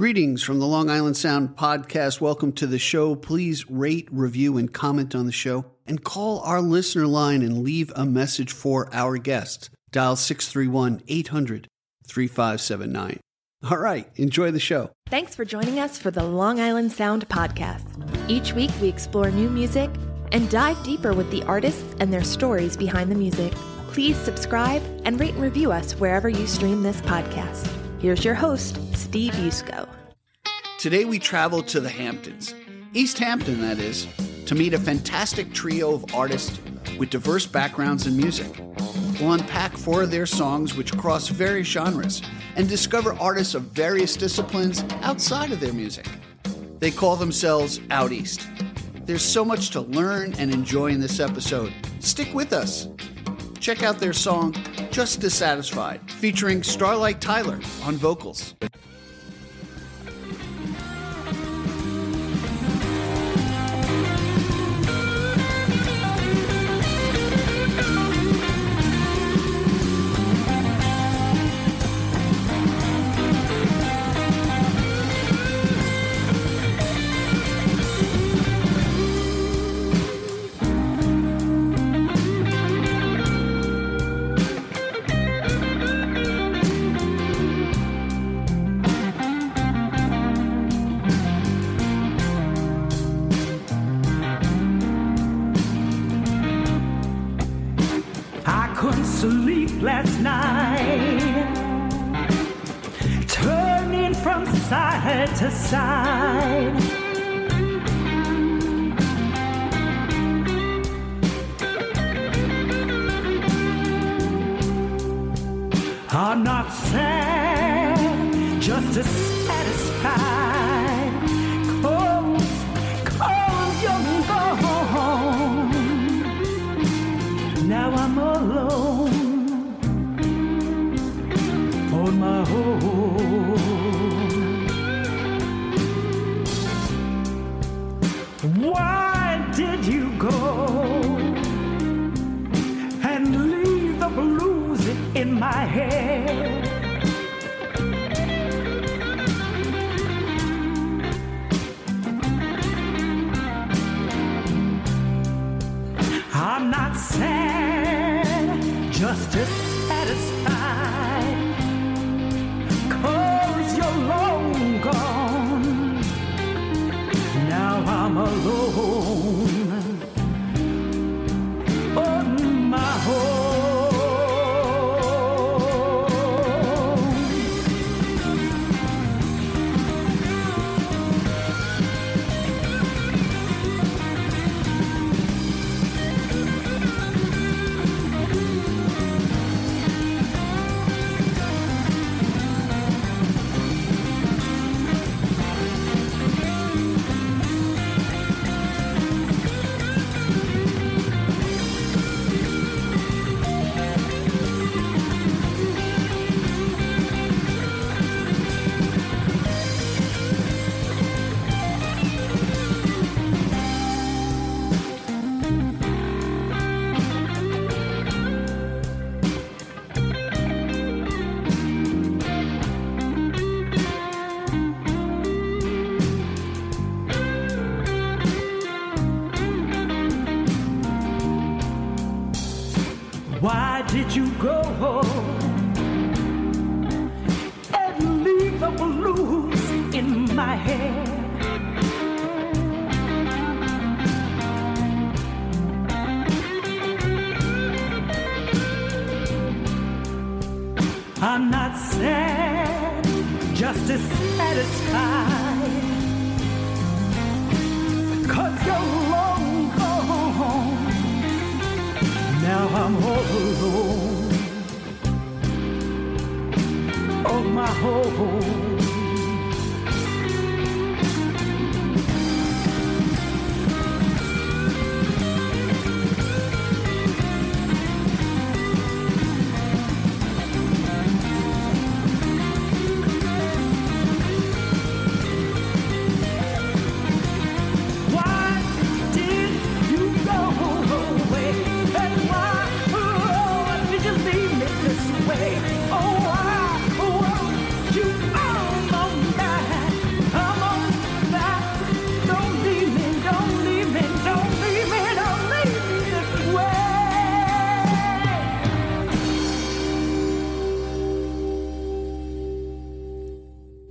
Greetings from the Long Island Sound podcast. Welcome to the show. Please rate, review, and comment on the show, and call our listener line and leave a message for our guest. Dial 631 800 3579. All right, enjoy the show. Thanks for joining us for the Long Island Sound podcast. Each week, we explore new music and dive deeper with the artists and their stories behind the music. Please subscribe and rate and review us wherever you stream this podcast. Here's your host, Steve Yusko. Today we travel to the Hamptons, East Hampton, that is, to meet a fantastic trio of artists with diverse backgrounds in music. We'll unpack four of their songs which cross various genres and discover artists of various disciplines outside of their music. They call themselves Out East. There's so much to learn and enjoy in this episode. Stick with us. Check out their song, Just Dissatisfied, featuring Starlight Tyler on vocals. To side.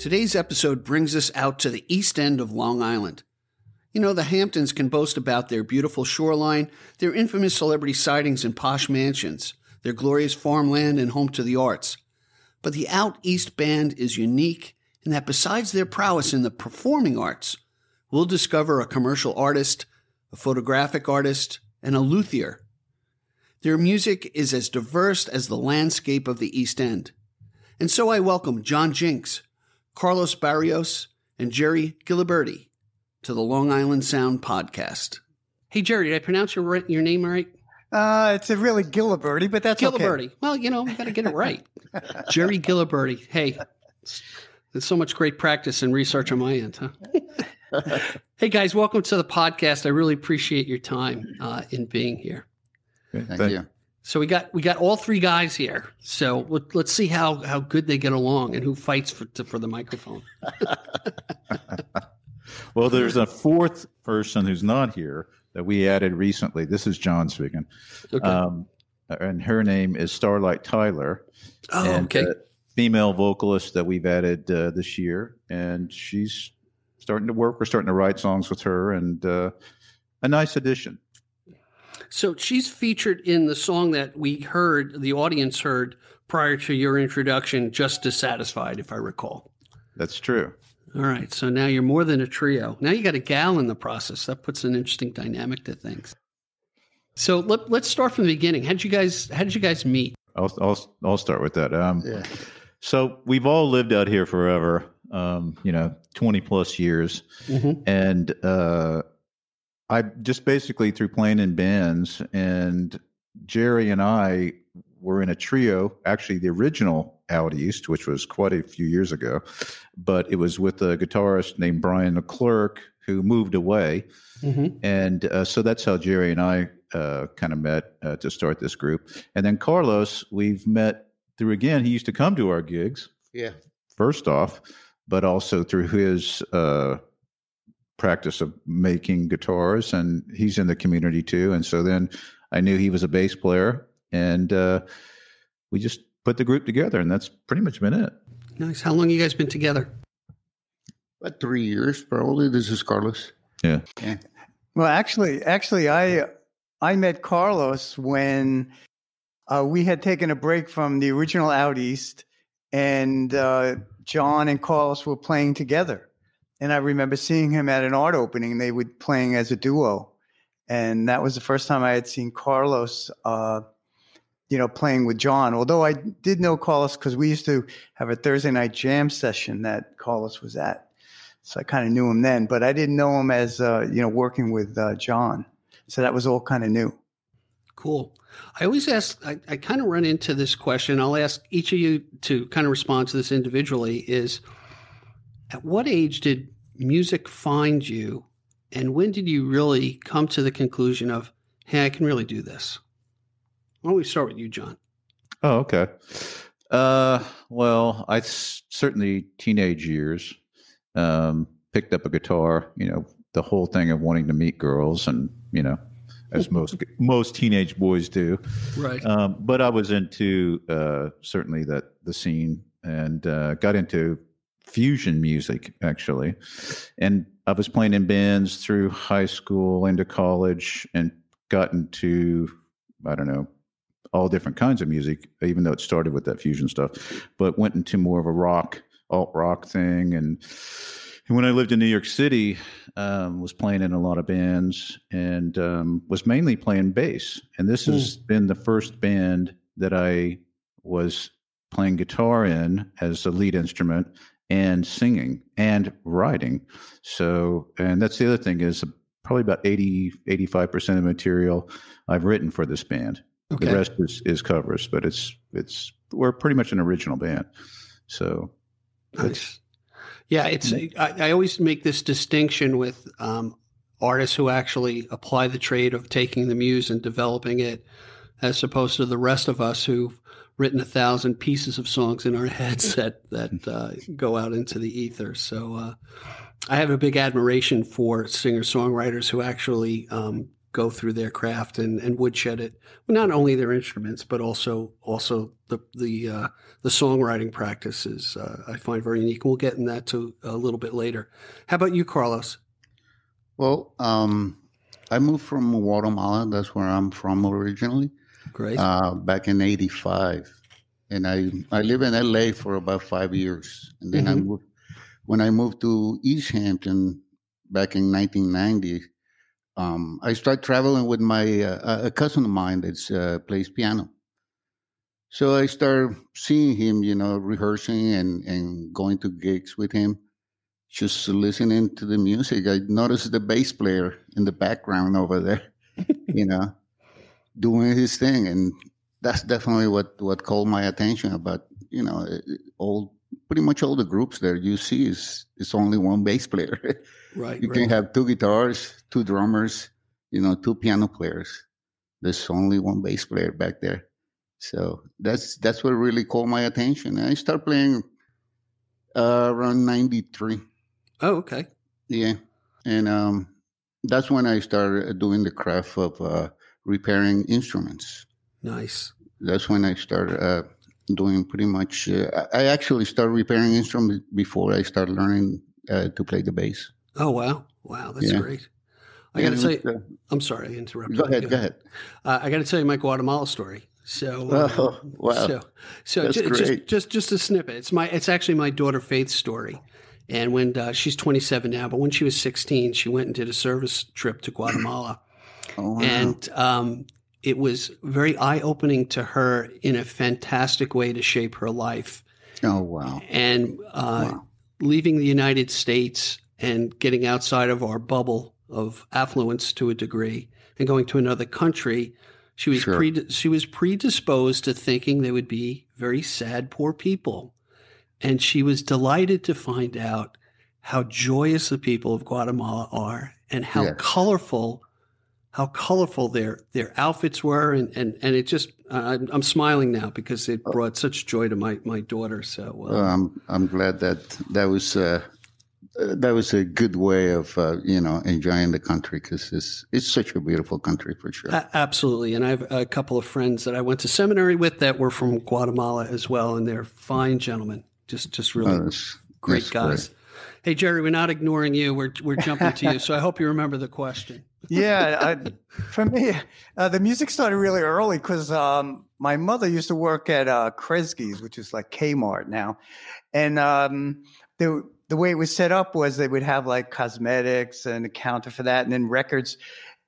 Today's episode brings us out to the east end of Long Island. You know, the Hamptons can boast about their beautiful shoreline, their infamous celebrity sightings and posh mansions, their glorious farmland and home to the arts. But the Out East Band is unique in that besides their prowess in the performing arts, we'll discover a commercial artist, a photographic artist, and a luthier. Their music is as diverse as the landscape of the East End. And so I welcome John Jinks, Carlos Barrios, and Gerry Giliberti to the Long Island Sound podcast. Hey, Gerry, did I pronounce your, your name right? Uh, it's a really Gilliberti, but that's Gilliberti. Okay. Well, you know, we got to get it right. Gerry Giliberti. Hey, there's so much great practice and research on my end, huh? hey, guys, welcome to the podcast. I really appreciate your time uh, in being here. Thank you. So we got we got all three guys here. So let, us see how how good they get along and who fights for to, for the microphone. well, there's a fourth person who's not here that we added recently. This is John speaking, okay. um, and her name is Starlight Tyler. Oh, and, okay. Uh, female vocalist that we've added uh, this year, and she's starting to work. We're starting to write songs with her, and uh, a nice addition. So she's featured in the song that we heard, the audience heard prior to your introduction, Just Dissatisfied, if I recall. That's true. All right. So now you're more than a trio. Now you got a gal in the process. That puts an interesting dynamic to things. So let, let's start from the beginning. How did you guys how did you guys meet? I'll I'll, I'll start with that. Um, Yeah. So we've all lived out here forever, um, you know, 20 plus years. Mhm. And uh, I just basically through playing in bands, and Gerry and I were in a trio, actually the original Out East, which was quite a few years ago, but it was with a guitarist named Brian Leclerc who moved away. Mhm. And uh, so that's how Gerry and I uh, kind of met uh, to start this group. And then Carlos, we've met through again, he used to come to our gigs Yeah. first off, but also through his uh, practice of making guitars. And he's in the community too. And so then I knew he was a bass player. And uh, we just put the group together. And that's pretty much been it. Nice. How long you guys been together? About three years, probably. This is Carlos. Yeah. Well, actually, actually, I I met Carlos when uh, we had taken a break from the original Out East, and uh, John and Carlos were playing together. And I remember seeing him at an art opening. They were playing as a duo, and that was the first time I had seen Carlos. Uh, you know, playing with John. Although I did know Carlos because we used to have a Thursday night jam session that Carlos was at. So I kind of knew him then, but I didn't know him as uh, you know working with uh, John. So that was all kind of new. Cool. I always ask, I, I kind of run into this question. I'll ask each of you to kind of respond to this individually is at what age did music find you? And when did you really come to the conclusion of, hey, I can really do this? Why don't we start with you, John? Oh, okay. Uh, well, I certainly teenage years um, picked up a guitar. You know, the whole thing of wanting to meet girls, and you know, as most most teenage boys do. Right. Um, but I was into uh, certainly that the scene and uh, got into fusion music actually, and I was playing in bands through high school into college and gotten to I don't know all different kinds of music, even though it started with that fusion stuff, but went into more of a rock, alt rock thing. And, and when I lived in New York City, um, was playing in a lot of bands and um, was mainly playing bass. And this has been the first band that I was playing guitar in as a lead instrument and singing and writing. So, and that's the other thing is probably about 80, 85% of material I've written for this band. Okay. The rest is, is covers, but it's it's we're pretty much an original band. So Nice. Yeah, it's. I, I always make this distinction with um, artists who actually apply the trade of taking the muse and developing it, as opposed to the rest of us who've written a thousand pieces of songs in our heads that that uh, go out into the ether. So uh, I have a big admiration for singer songwriters who actually um, go through their craft and, and woodshed it. Not only their instruments, but also also the the uh, the songwriting practices. Uh, I find very unique. We'll get in that to a little bit later. How about you, Carlos? Well, um, I moved from Guatemala. That's where I'm from originally. Great. Uh, back in '85, and I I lived in LA for about five years, and then I Mhm. moved. When I moved to East Hampton back in 1990, um, I started traveling with my uh, a cousin of mine that uh, plays piano. So I started seeing him, you know, rehearsing and and going to gigs with him. Just listening to the music, I noticed the bass player in the background over there, you know, doing his thing, and that's definitely what what called my attention about you know all pretty much all the groups there you see is is only one bass player right. you right. can have two guitars two drummers you know two piano players there's only one bass player back there so that's that's what really called my attention and i started playing uh, around 93 oh, okay. yeah and um that's when i started doing the craft of uh, repairing instruments Nice. that's when I started uh, doing pretty much. Uh, I actually started repairing instruments before I started learning uh, to play the bass. Oh, wow. Wow. That's Yeah. great. I got to tell you, I'm sorry, I interrupted. uh, go ahead, go ahead. Uh, I got to tell you my Guatemala story. So, uh, Oh, wow. so, so That's great. just, just, just a snippet. It's my, it's actually my daughter Faith's story. And when uh, she's 27 now, but when she was 16, she went and did a service trip to Guatemala, Oh, wow. and um, it was very eye opening to her in a fantastic way to shape her life. oh wow. And uh, Wow. leaving the United States and getting outside of our bubble of affluence to a degree and going to another country, she was Sure. pre- she was predisposed to thinking they would be very sad, poor people, and she was delighted to find out how joyous the people of Guatemala are and how Yes. colorful. How colorful their their outfits were, and and, and it just I'm, I'm smiling now because it Oh. brought such joy to my my daughter. So uh, Well, I'm I'm glad that that was uh, that was a good way of uh, you know enjoying the country because it's it's such a beautiful country for sure. A- absolutely. And I have a couple of friends that I went to seminary with that were from Guatemala as well, and they're fine gentlemen, just just really Oh, that's- great that's guys. Hey Gerry, we're not ignoring you. We're we're jumping to you. So I hope you remember the question. Yeah, I, for me, uh, the music started really early because um, my mother used to work at uh, Kresge's, which is like Kmart now, and um, the the way it was set up was they would have like cosmetics and a counter for that, and then records.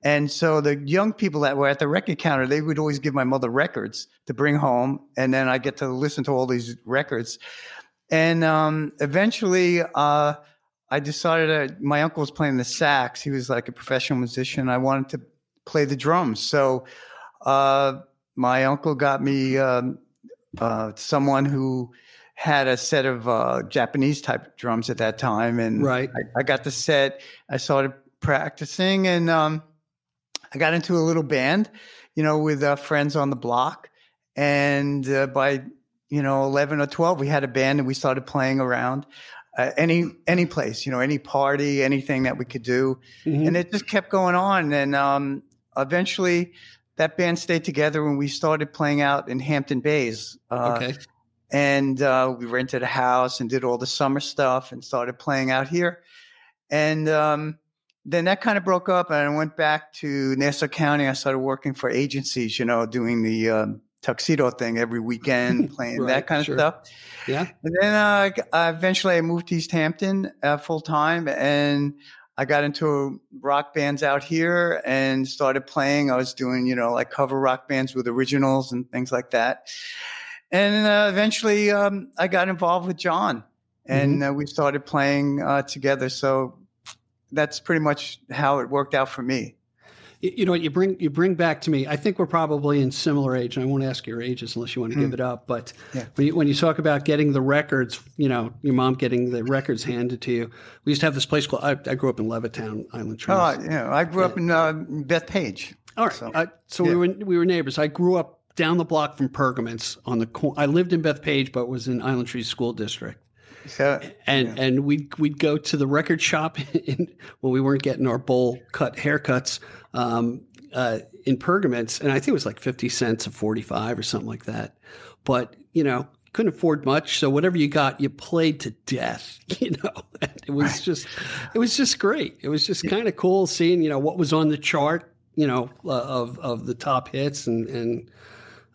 And so the young people that were at the record counter, they would always give my mother records to bring home, and then I get to listen to all these records. And um, eventually, uh, I decided that my uncle was playing the sax. He was like a professional musician. I wanted to play the drums. So uh, my uncle got me um, uh, someone who had a set of uh, Japanese type drums at that time. And Right. I, I got the set. I started practicing and um, I got into a little band, you know, with uh, friends on the block. And uh, by, you know, 11 or 12, we had a band and we started playing around uh, any any place, you know, any party, anything that we could do, Mhm. and it just kept going on. And um, eventually, that band stayed together, when we started playing out in Hampton Bays. Uh, okay. and uh, we rented a house and did all the summer stuff and started playing out here. And um, then that kind of broke up, and I went back to Nassau County. I started working for agencies, you know, doing the um, tuxedo thing every weekend, playing Right, that kind of sure. stuff. Yeah. And then uh, uh, eventually I moved to East Hampton uh, full time and I got into rock bands out here and started playing. I was doing, you know, like cover rock bands with originals and things like that. And uh, eventually um, I got involved with John and uh, we started playing uh, together. So that's pretty much how it worked out for me. You know what you bring you bring back to me. I think we're probably in similar age, and I won't ask your ages unless you want to give it up. But Yeah. when you when you talk about getting the records, you know, your mom getting the records handed to you. We used to have this place called. I, I grew up in Levittown, Island Trees. Oh, know, I grew up in uh, Bethpage. All right. So, So, so we were we were neighbors. I grew up down the block from Pergaments on the. I lived in Bethpage, but was in Island Trees School District. So, And and we'd we'd go to the record shop in, when we weren't getting our bowl cut haircuts. Um, uh, in Pergaments, and I think it was like fifty cents a forty-five or something like that. But you know, couldn't afford much, so whatever you got, you played to death. You know, it was just, it was just great. It was just kind of cool seeing you know what was on the chart, you know, uh, of of the top hits, and and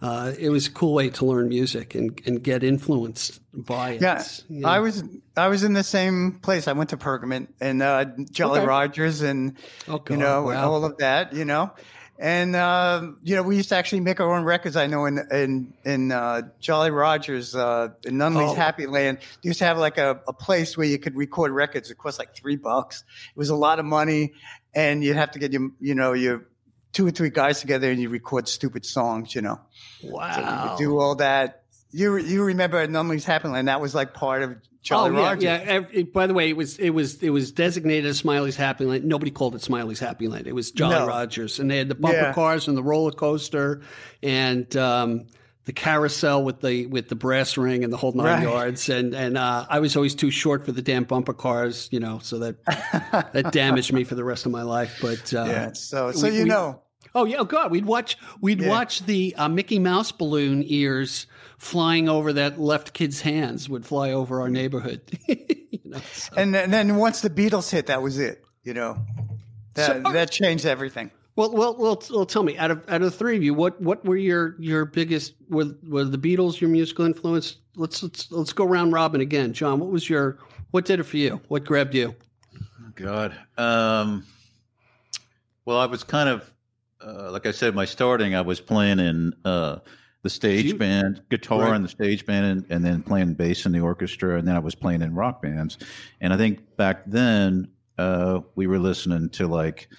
uh, it was a cool way to learn music and and get influenced by it. Yeah, you know. I was I was in the same place. I went to Pergament and uh, Jolly Okay. Rogers and Oh, you know wow. all of that. You know, and uh, you know we used to actually make our own records. I know in in in uh, Jolly Rogers uh, in Nunley's Oh. Happy Land, they used to have like a, a place where you could record records. It cost like three bucks. It was a lot of money, and you'd have to get your you know your two or three guys together and you record stupid songs. You know. So you wow. do all that. You you remember at Nunley's Happy Land? That was like part of Jolly oh, yeah, Rogers. yeah. By the way, it was it was it was designated as Smiley's Happy Land. Nobody called it Smiley's Happy Land. It was Jolly No. Rogers, and they had the bumper Yeah. cars and the roller coaster and um, the carousel with the with the brass ring and the whole nine Right. yards. And and uh, I was always too short for the damn bumper cars, you know, so that that damaged me for the rest of my life. But uh, Yeah. So so we- you we- know. Oh yeah, oh god, we'd watch we'd Yeah. watch the uh, Mickey Mouse balloon ears flying over that left kid's hands would fly over our neighborhood. you know, so- And then, and then once the Beatles hit, that was it. You know. That So- that changed everything. Well, well, well, well, tell me out of out of the three of you, what what were your your biggest were were the Beatles your musical influence? Let's let's let's go round robin again, John. What was your what did it for you? What grabbed you? God. Um, well, I was kind of, uh, like I said, my starting, I was playing in uh, the stage You- band, guitar Right. in the stage band, and, and then playing bass in the orchestra. And then I was playing in rock bands. And I think back then, uh, we were listening to like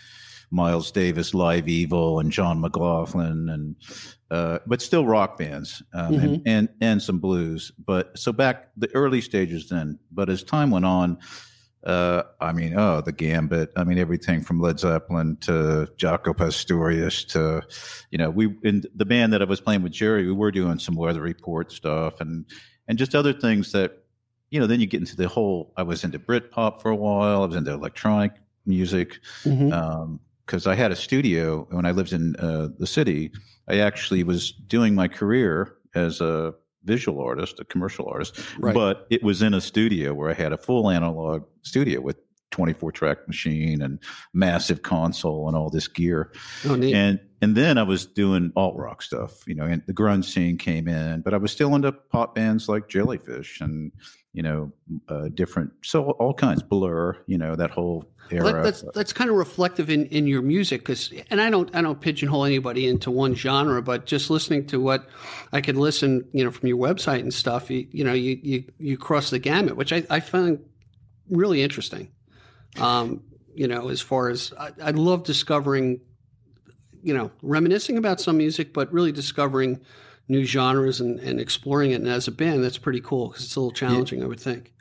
Miles Davis, Live Evil, and John McLaughlin, and uh, but still rock bands um, and, and and some blues. But so back the early stages then. But as time went on, uh, I mean, oh, the gambit. I mean, everything from Led Zeppelin to Jaco Pastorius to, you know, we in the band that I was playing with Gerry, we were doing some weather report stuff and and just other things that, you know, then you get into the whole. I was into Britpop for a while. I was into electronic music because I had a studio when I lived in uh, the city. I actually was doing my career as a visual artist, a commercial artist, Right. but it was in a studio where I had a full analog studio with 24 track machine and massive console and all this gear. Oh, neat. And and then I was doing alt rock stuff, you know, and the grunge scene came in, but I was still into pop bands like Jellyfish and you know uh, different, so all kinds, Blur, you know, that whole era. That, that's that's kind of reflective in, in your music because and I don't I don't pigeonhole anybody into one genre but just listening to what I could listen you know from your website and stuff you, you know you, you you cross the gamut which I, I find really interesting um, you know as far as I, I love discovering you know reminiscing about some music but really discovering new genres and, and exploring it and as a band that's pretty cool because it's a little challenging I would think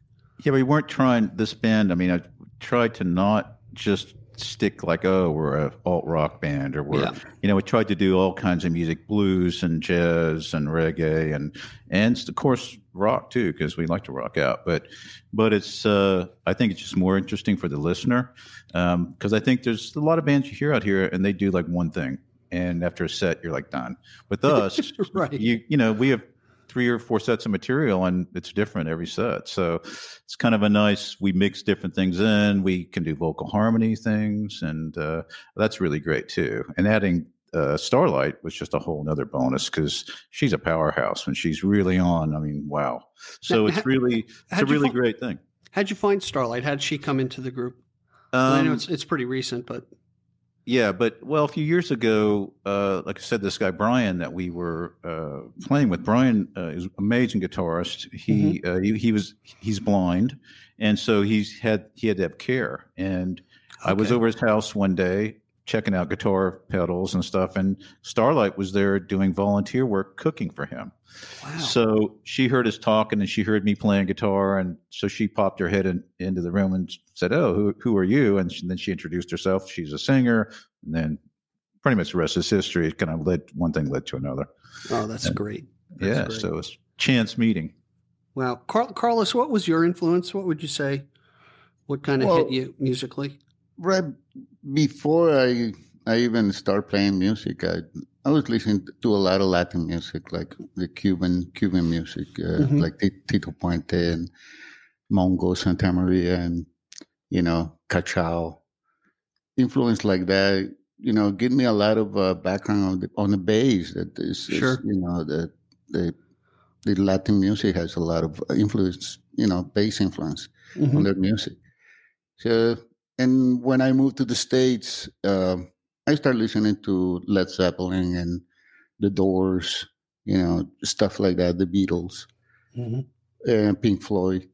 Yeah, we weren't trying this band. I mean, I tried to not just stick like, oh, we're a alt rock band, or we're, Yeah. you know, we tried to do all kinds of music, blues and jazz and reggae, and and of course rock too, because we like to rock out. But but it's, uh, I think it's just more interesting for the listener, Um because I think there's a lot of bands you hear out here, and they do like one thing, and after a set, you're like done. With us, Right. you you know, we have three or four sets of material and it's different every set. So it's kind of a nice, we mix different things in. We can do vocal harmony things and uh, that's really great too. And adding uh, Starlight was just a whole nother bonus because she's a powerhouse when she's really on. I mean, wow. So Now, it's really, it's a really great thing. how'd you find Starlight how'd she come into the group I know Um, it's it's pretty recent but Yeah, but well, a few years ago, uh, like I said, this guy Brian that we were uh, playing with, Brian uh, is an amazing guitarist. He, uh, he he was he's blind, and so he's had he had to have care. And I was over his house one day checking out guitar pedals and stuff, and Starlight was there doing volunteer work cooking for him. wow So she heard us talking and she heard me playing guitar. And so she popped her head in, into the room and said, Oh, who, who are you? And she, then she introduced herself. She's a singer. And then pretty much the rest is history. It kind of led, one thing led to another. Oh, that's great. That's yeah. great. So it's chance meeting. wow, Carl, Carlos, what was your influence? What would you say? What kind of Well- hit you musically? Right before I I even start playing music. I I was listening to a lot of Latin music, like the Cuban Cuban music, uh, Mhm. like Tito Puente and Mongo Santamaria, and you know Cachao. Influence like that, you know, give me a lot of uh, background on the, on the bass. That is, is, Sure. you know, the the the Latin music has a lot of influence, you know, bass influence Mhm. on their music. So, and when I moved to the States, um I started listening to Led Zeppelin and The Doors, you know, stuff like that, the Beatles, Mhm. and Pink Floyd.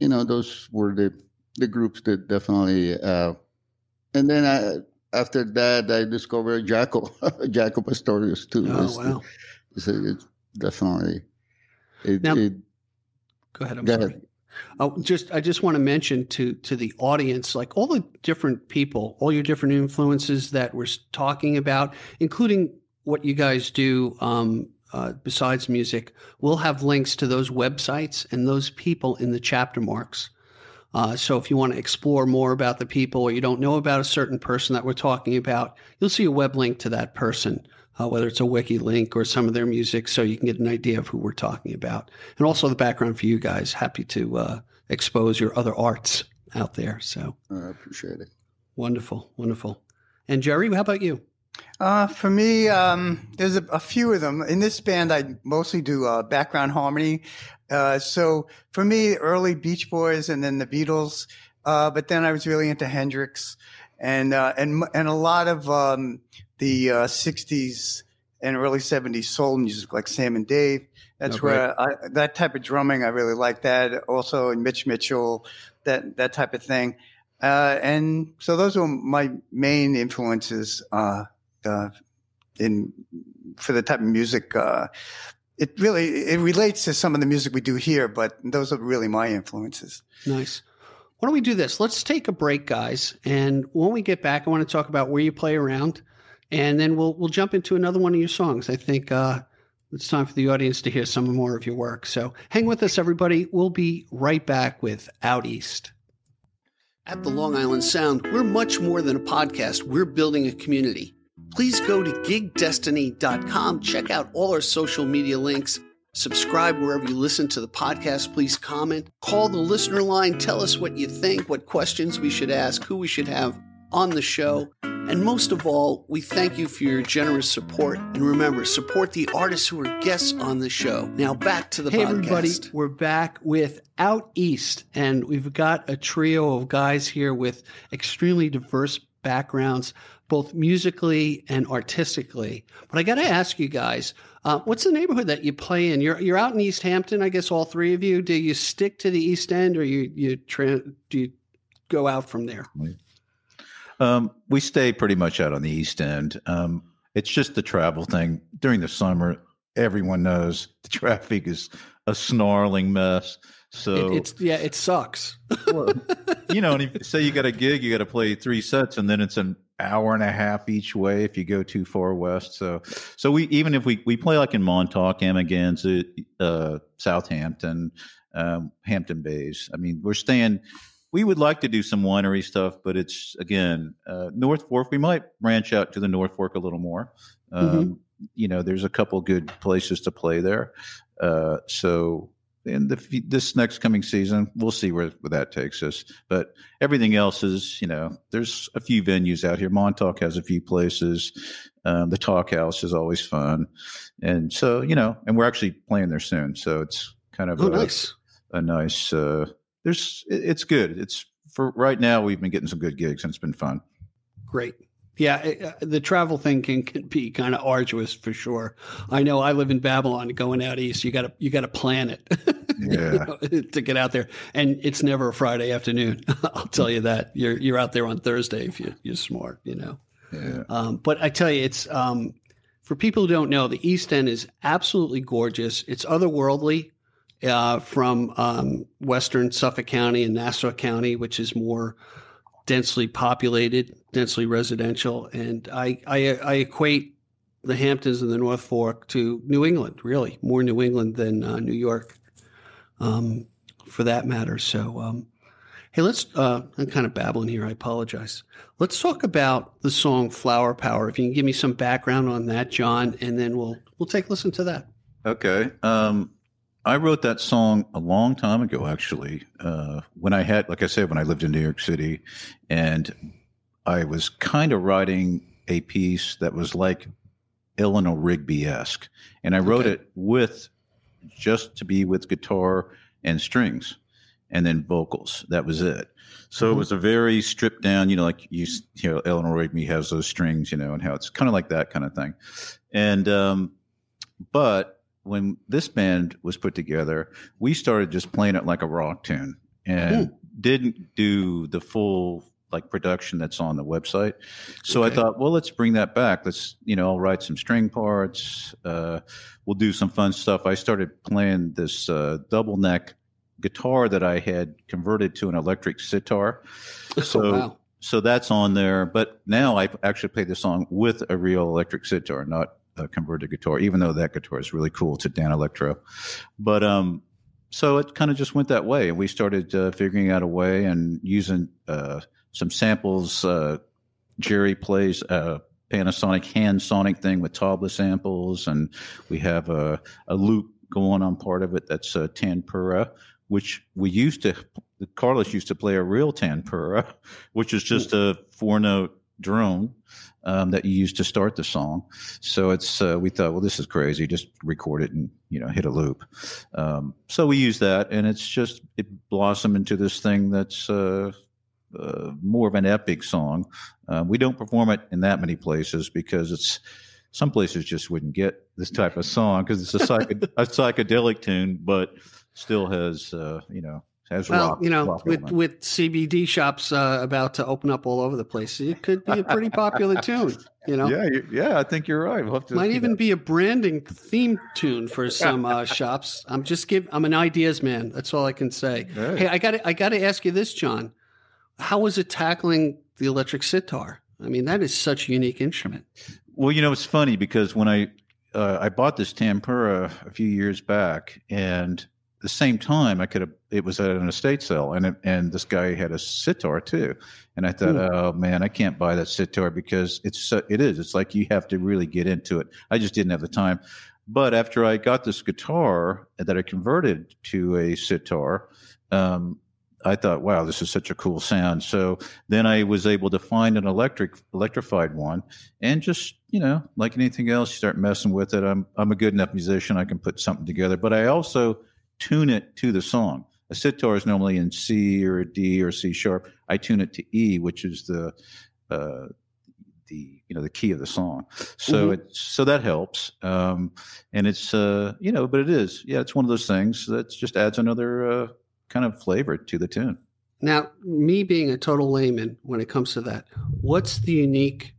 You know, those were the the groups that definitely. Uh, and then I, after that, I discovered Jaco, Jaco Pastorius too. Oh It's- wow! it's, it's definitely. It, Now- it, Go ahead. I'm go sorry. ahead. Oh, just I just want to mention to to the audience, like all the different people, all your different influences that we're talking about, including what you guys do um, uh, besides music. We'll have links to those websites and those people in the chapter marks. Uh, so if you want to explore more about the people, or you don't know about a certain person that we're talking about, you'll see a web link to that person, uh, whether it's a wiki link or some of their music, so you can get an idea of who we're talking about and also the background for you guys. Happy to uh, expose your other arts out there. So I appreciate it. wonderful, wonderful. And Gerry, how about you? Uh, for me, um, there's a, a few of them. In this band, I mostly do uh, background harmony. Uh, so for me, early Beach Boys and then the Beatles. Uh, but then I was really into Hendrix and uh, and and a lot of um, the uh, '60s and early '70s soul music, like Sam and Dave. That's Oh, where I, that type of drumming I really like. That also and Mitch Mitchell, that that type of thing. Uh, and so those were my main influences uh, uh, in for the type of music. Uh, it really it relates to some of the music we do here, but those are really my influences. Nice. Why don't we do this? Let's take a break, guys. And when we get back, I want to talk about where you play around, and then we'll we'll jump into another one of your songs. I think uh, it's time for the audience to hear some more of your work. So hang with us, everybody. We'll be right back with Out East. At the Long Island Sound, we're much more than a podcast. We're building a community. Please go to gigdestiny.com, check out all our social media links, subscribe wherever you listen to the podcast. Please comment, call the listener line, tell us what you think, what questions we should ask, who we should have on the show. And most of all, we thank you for your generous support. And remember, support the artists who are guests on the show. Now back to the Hey, podcast. everybody. We're back with Out East, and we've got a trio of guys here with extremely diverse backgrounds, both musically and artistically. But I got to ask you guys, uh, what's the neighborhood that you play in? You're you're out in East Hampton, I guess. All three of you. Do you stick to the East End, or you you tra- do you go out from there? Um, we stay pretty much out on the east end. Um, it's just the travel thing. During the summer, everyone knows the traffic is a snarling mess. So It, it's yeah, it sucks. well, you know, and if, say you got a gig, you got to play three sets, and then it's an hour and a half each way if you go too far west. So, so we even if we we play like in Montauk, Amagansett, uh, Southampton, um, Hampton Bays. I mean, we're staying. We would like to do some winery stuff, but it's again uh, North Fork. We might branch out to the North Fork a little more. Um, You know, there's a couple good places to play there. Uh, so in the this next coming season, we'll see where, where that takes us. But everything else is, you know, there's a few venues out here. Montauk has a few places. Um, the Talkhouse is always fun, and so you know, and we're actually playing there soon. So it's kind of Oh, a, nice. a nice. Uh, there's it's good. It's for right now. We've been getting some good gigs, and it's been fun. Great. Yeah, it, uh, the travel thing can, can be kind of arduous for sure. I know I live in Babylon. Going out east, you got to you got to plan it you Yeah. know, to get out there, and it's never a Friday afternoon. I'll tell you that. You're you're out there on Thursday if you, you're smart. You know. Yeah. Um, but I tell you, it's um, for people who don't know, the East End is absolutely gorgeous. It's otherworldly uh, from um, Western Suffolk County and Nassau County, which is more densely populated, densely residential. And I, I, I equate the Hamptons and the North Fork to New England, really more New England than uh, New York, um, for that matter. So, um, Hey, let's. Uh, I'm kind of babbling here. I apologize. Let's talk about the song "Flower Power." If you can give me some background on that, John, and then we'll we'll take a listen to that. Okay. Um, I wrote that song a long time ago, actually. Uh, when I had, like I said, when I lived in New York City, and I was kind of writing a piece that was like Eleanor Rigby esque, and I wrote Okay. it with just to be with guitar and strings, and then vocals. That was it. So it was a very stripped down, you know, like you, you know, Eleanor Rigby has those strings, you know, and how it's kind of like that kind of thing. And um, but when this band was put together, we started just playing it like a rock tune and didn't do the full like production that's on the website. So I thought, well, let's bring that back. Let's, you know, I'll write some string parts. Uh, we'll do some fun stuff. I started playing this uh, double neck guitar that I had converted to an electric sitar. So oh, wow. so that's on there. But now I actually play the song with a real electric sitar, not a converted guitar, even though that guitar is really cool. to Danelectro. But um, so it kind of just went that way. And we started uh, figuring out a way and using uh, some samples. Uh, Gerry plays a Panasonic hand sonic thing with tabla samples, and we have a, a loop going on part of it that's a Tanpura, which we used to, Carlos used to play a real Tanpura, which is just a four note drone um, that you use to start the song. So it's uh, we thought, well, this is crazy. Just record it and you know hit a loop. Um, so we use that, and it's just it blossomed into this thing that's uh, uh, more of an epic song. Uh, we don't perform it in that many places because it's some places just wouldn't get this type of song because it's a, psych- a psychedelic tune, but still has uh, you know has Well, rock. you know, rock with with CBD shops uh, about to open up all over the place, it could be a pretty popular tune. You know, yeah, yeah, I think you're right. We'll have to, might even know, be a branding theme tune for some uh, shops. I'm just give. I'm an ideas man. That's all I can say. Hey. Hey, I got I got to ask you this, John. How was it tackling the electric sitar? I mean, that is such a unique instrument. Well, you know, it's funny because when I uh, I bought this Tanpura a few years back, and the same time I could have it was at an estate sale, and it, and this guy had a sitar too, and I thought, oh man, I can't buy that sitar because it's so, it is it's like you have to really get into it. I just didn't have the time. But after I got this guitar that I converted to a sitar, um, I thought, wow, this is such a cool sound. So then I was able to find an electric electrified one and just you know like anything else you start messing with it i'm i'm a good enough musician i can put something together but i also tune it to the song. A sitar is normally in c or a d or c sharp. I tune it to e which is the uh the you know the key of the song. So Mhm. it so that helps. Um and it's uh you know but it is yeah it's one of those things that just adds another uh kind of flavor to the tune. Now, me being a total layman when it comes to that, what's the unique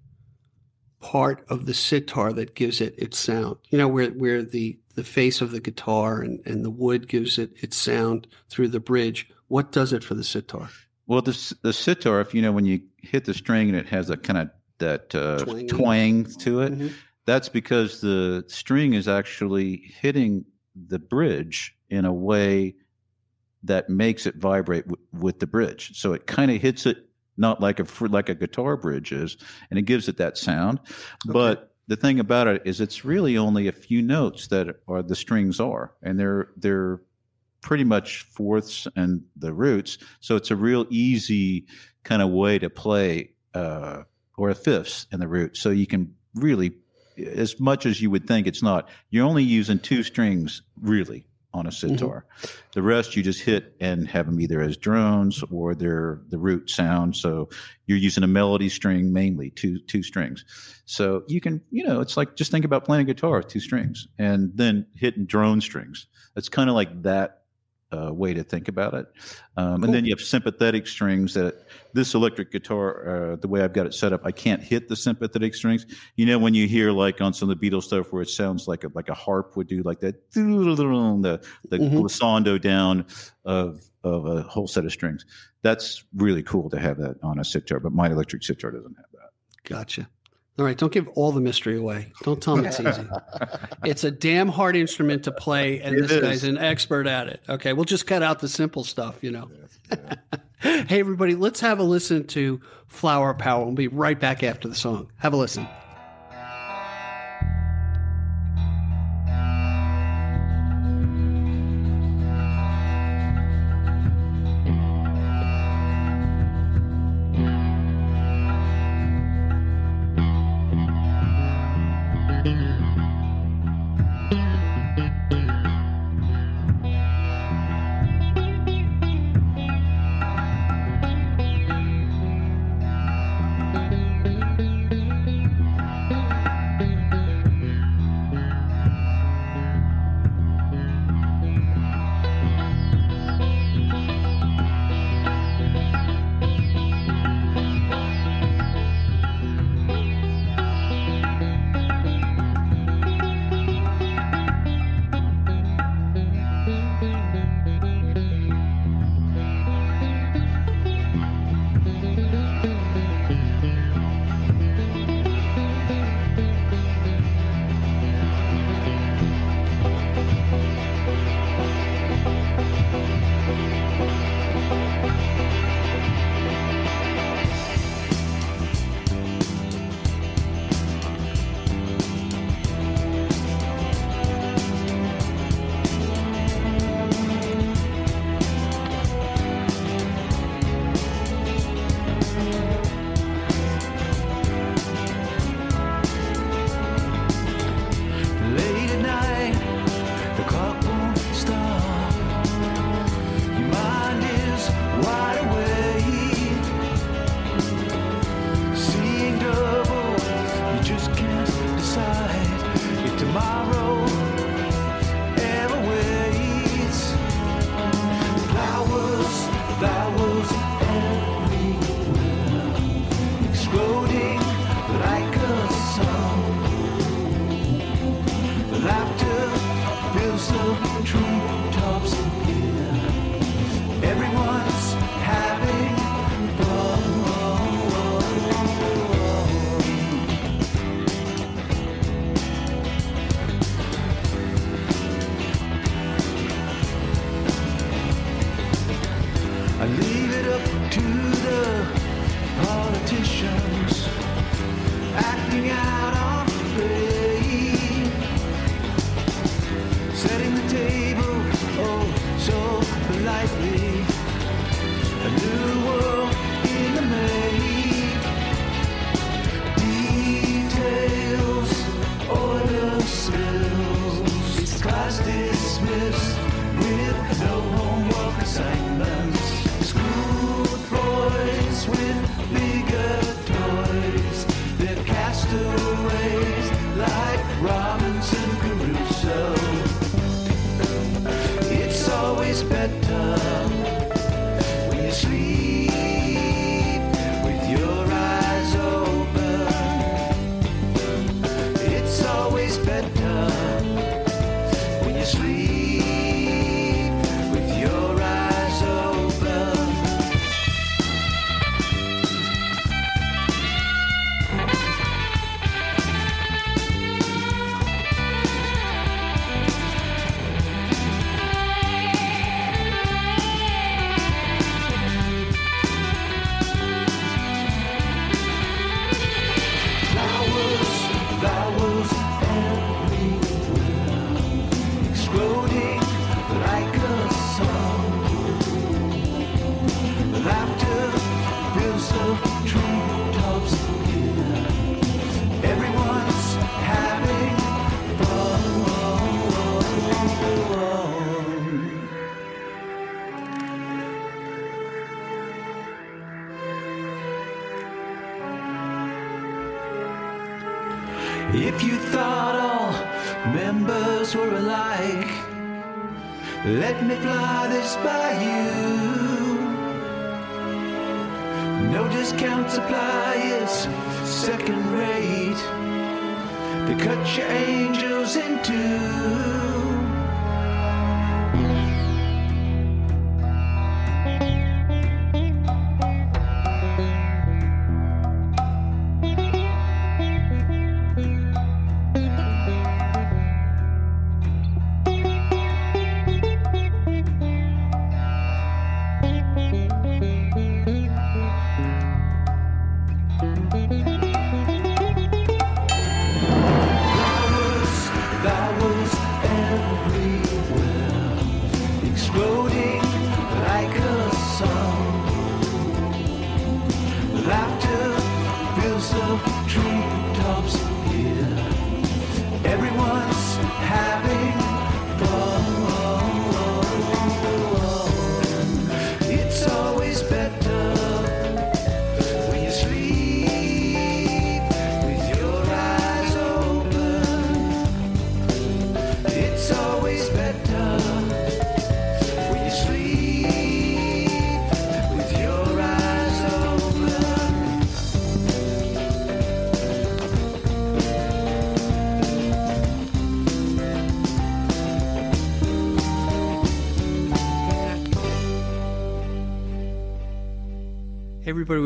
part of the sitar that gives it its sound? You know, where where the the face of the guitar and, and the wood gives it its sound through the bridge. What does it for the sitar? Well, the the sitar, if you know when you hit the string and it has a kind of that uh, twang to it, Mhm. that's because the string is actually hitting the bridge in a way that makes it vibrate w- with the bridge. So it kind of hits it not like a like a guitar bridge is, and it gives it that sound. But the thing about it is, it's really only a few notes that are the strings are, and they're they're pretty much fourths and the roots. So it's a real easy kind of way to play, uh, or a fifths and the root. So you can really, as much as you would think it's not, you're only using two strings really on a mm-hmm. sitar. The rest you just hit and have them either as drones or they're the root sound. So you're using a melody string mainly, two two strings. So you can, you know, it's like just think about playing a guitar with two strings and then hitting drone strings. It's kind of like that uh, way to think about it. Um, And then you have sympathetic strings that this electric guitar, uh, the way I've got it set up, I can't hit the sympathetic strings. You know, when you hear like on some of the Beatles stuff where it sounds like a, like a harp would do, like that, the the Mhm. glissando down of of a whole set of strings. That's really cool to have that on a sitar, but my electric sitar doesn't have that. Gotcha. All right, don't give all the mystery away. Don't tell me it's easy. it's a damn hard instrument to play, and It this is. guy's an expert at it. Okay, we'll just cut out the simple stuff, you know. Hey, everybody, let's have a listen to Flower Power. We'll be right back after the song. Have a listen.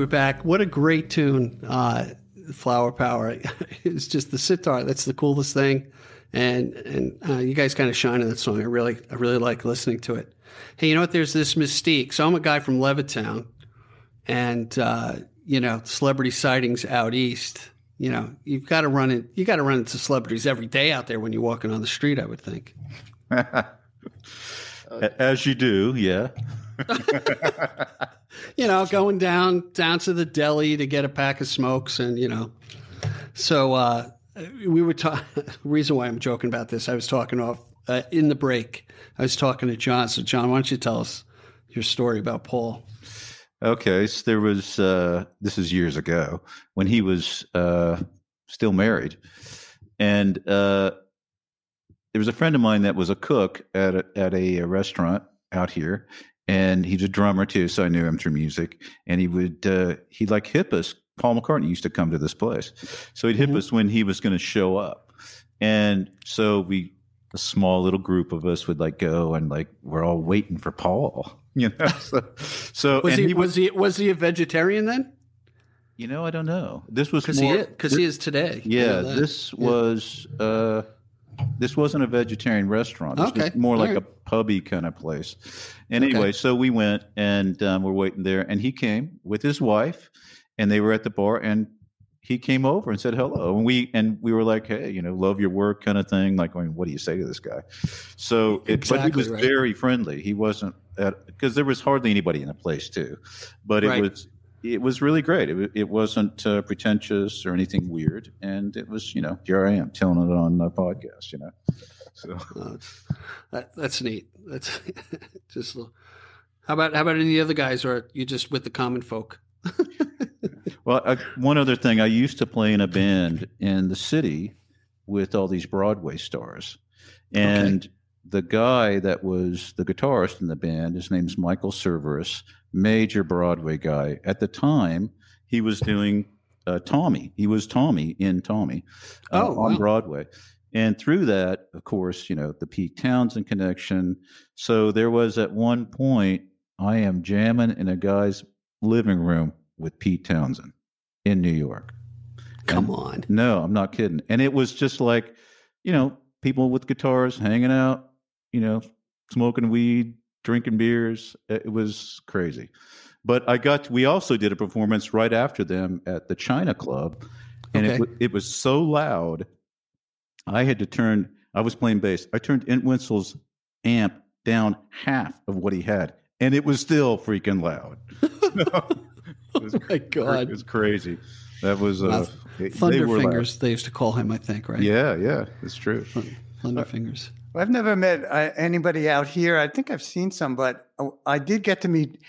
Back. What a great tune, uh, "Flower Power." it's just the sitar. That's the coolest thing, and and uh, you guys kind of shine in that song. I really, I really like listening to it. Hey, you know what? There's this mystique. So I'm a guy from Levittown, and uh, you know, celebrity sightings out east. You know, you've got to run in. You got to run into celebrities every day out there when you're walking on the street. I would think. As you do, yeah. you know, going down down to the deli to get a pack of smokes, and you know, so uh, we were talking. reason why I'm joking about this, I was talking off uh, in the break. I was talking to John. So, John, why don't you tell us your story about Paul? Okay, so there was uh, this is years ago when he was uh, still married, and uh, there was a friend of mine that was a cook at a, at a restaurant out here, and he's a drummer too, so I knew him through music. And he would uh, he'd like hip us. Paul McCartney used to come to this place, so he'd hip Mhm. us when he was going to show up, and so we a small little group of us would like go and like we're all waiting for Paul, you know. So, so Was and he, was he was he a vegetarian then? you know, I don't know. This was Because he because he is today. Yeah, know that. this Yeah. was uh this wasn't a vegetarian restaurant. This was Okay, more like all a pubby kind of place. Anyway, so we went and um, we're waiting there, and he came with his wife, and they were at the bar, and he came over and said hello, and we and we were like, hey, you know, love your work, kind of thing. Like, I mean, what do you say to this guy? So, it, but he was right. very friendly. He wasn't because there was hardly anybody in the place too, but it Right. was it was really great. It, it wasn't uh, pretentious or anything weird, and it was you know here I am telling it on a podcast. You know, so Uh, that, that's neat. That's just. a little- How about how about any other guys, or you just with the common folk? well, I, one other thing, I used to play in a band in the city with all these Broadway stars, and the guy that was the guitarist in the band, his name's Michael Cerveris, major Broadway guy. At the time, he was doing uh, Tommy. He was Tommy in Tommy uh, Oh, on. Broadway. And through that, of course, you know, the Pete Townshend connection. So there was at one point, I am jamming in a guy's living room with Pete Townshend in New York. Come And- on. No, I'm not kidding. And it was just like, you know, people with guitars hanging out, you know, smoking weed, drinking beers. It was crazy. But I got, we also did a performance right after them at the China Club. And Okay. it, it was so loud, I had to turn, I was playing bass. I turned Entwistle's amp down half of what he had. And it was still freaking loud. Oh my God. It was crazy. That was uh, Wow. they- they Thunder fingers. They used to call him, I think, right? Yeah, yeah, it's true. Thunder fingers. I've never met uh, anybody out here. I think I've seen some, but uh, I did get to meet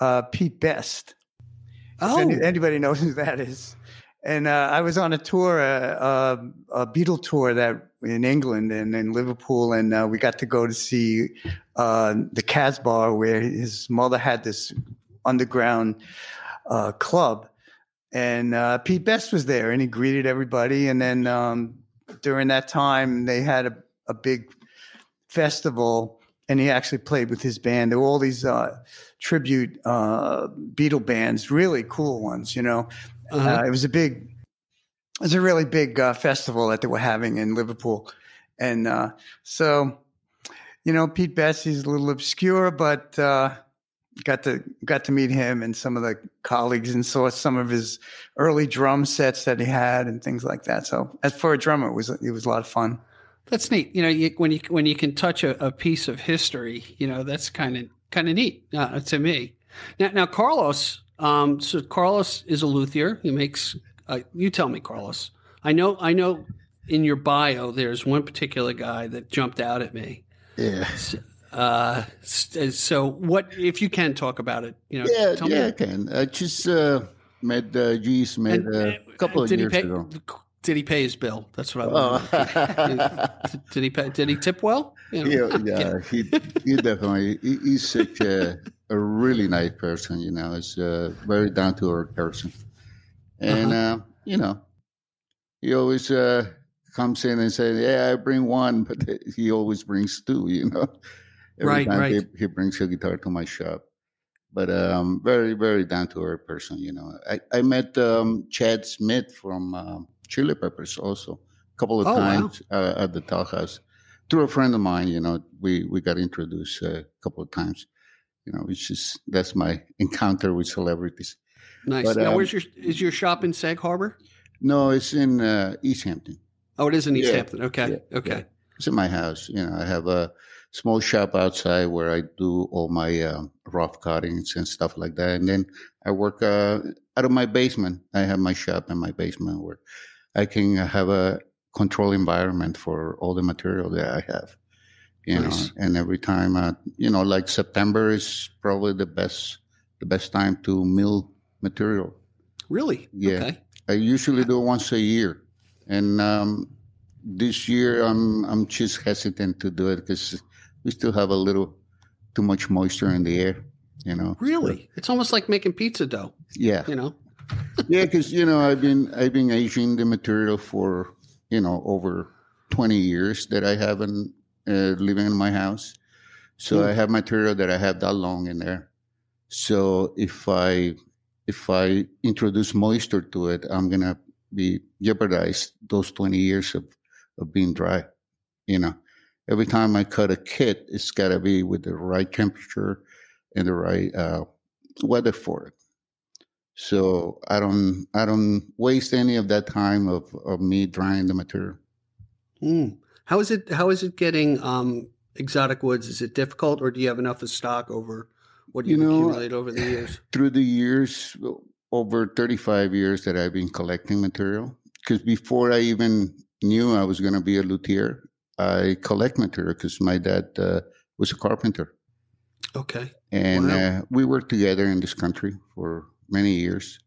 uh, Pete Best. Oh, any- anybody knows who that is. And uh, I was on a tour, uh, a, a Beatle tour that in England and in Liverpool, and uh, we got to go to see uh, the Casbah, where his mother had this underground uh, club, and uh, Pete Best was there, and he greeted everybody. And then um, during that time, they had a, a big festival, and he actually played with his band. There were all these uh, tribute uh, Beatle bands, really cool ones, you know. uh-huh. Uh, it was a big, it was a really big uh, festival that they were having in Liverpool, and uh, so, you know, Pete Best he's a little obscure, but uh, got to got to meet him and some of the colleagues and saw some of his early drum sets that he had and things like that. So, as for a drummer, it was it was a lot of fun. That's neat. You know, you, when you when you can touch a, a piece of history, you know, that's kind of kind of neat uh, to me. Now, now Carlos. Um, so Carlos is a luthier. He makes. Uh, you tell me, Carlos. I know. I know. In your bio, there's one particular guy that jumped out at me. Yeah. Uh, so, what if you can talk about it? You know, Yeah, tell yeah, I can. I just uh, met uh. Smith And, uh, a couple of years pay, ago. Did he pay his bill? That's what I Oh. want. did he pay? Did he tip well? You know? yeah, yeah, he, he definitely. He, he's such a, a really nice person. You know, he's a very down to earth person, and uh you know, he always uh, comes in and says, "Yeah, I bring one," but he always brings two. You know, every Right, time right. He, he brings a guitar to my shop. but um, very very down to earth person. You know, I I met um, Chad Smith from um, Chili Peppers also a couple of Oh, wow. times uh, at the House through a friend of mine. You know, we we got introduced uh, a couple of times. You know, it's just that's my encounter with celebrities. Nice. But, now, um, where's your is your shop in Sag Harbor? No, it's in uh, East Hampton. Oh, it is in East Yeah. Hampton. Okay. Yeah. Okay. It's in my house. You know, I have a small shop outside where I do all my um, rough cuttings and stuff like that. And then I work uh, out of my basement. I have my shop in my basement where I can have a control environment for all the material that I have. You Nice. know, and every time, uh, you know, like September is probably the best, the best time to mill material. Really? Yeah. Okay. I usually do it once a year, and um, this year I'm I'm just hesitant to do it because we still have a little too much moisture in the air. You know. Really? It's almost like making pizza dough. Yeah. You know. Yeah, because you know I've been I've been aging the material for you know over twenty years that I haven't uh, living in my house, so I have material that I have that long in there. So if I if I introduce moisture to it, I'm gonna be jeopardize those twenty years of of being dry. You know, every time I cut a kit, it's gotta be with the right temperature and the right uh, weather for it. So I don't I don't waste any of that time of, of me drying the material. Mm. How is it? How is it getting um, exotic woods? Is it difficult, or do you have enough of stock over what You you've know, accumulated over the years? Through the years, over 35 years that I've been collecting material, because before I even knew I was going to be a luthier, I collect material because my dad uh, was a carpenter. Okay. and Wow. uh, we worked together in this country for many years.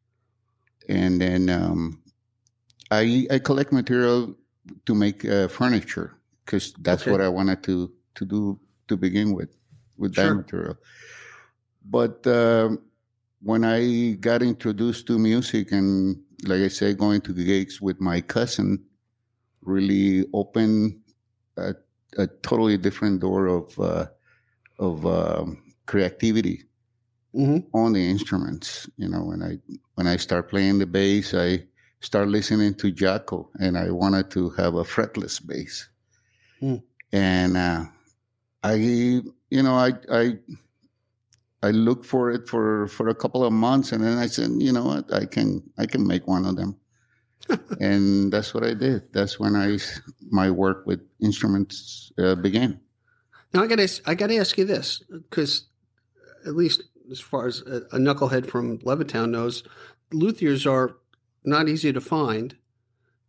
And then um, I I collect material to make uh, furniture because that's Okay. what I wanted to to do to begin with with that material. But um, when I got introduced to music and like I said, going to gigs with my cousin really opened a, a totally different door of uh, of um, creativity hmm on the instruments. You know, when I when I start playing the bass, I start listening to Jaco, and I wanted to have a fretless bass. Hmm. And uh, I, you know, I I I looked for it for for a couple of months, and then I said, you know what, I can I can make one of them. and that's what I did. That's when I my work with instruments uh, began. Now I got to I got to ask you this because at least as far as a, a knucklehead from Levittown knows, luthiers are not easy to find.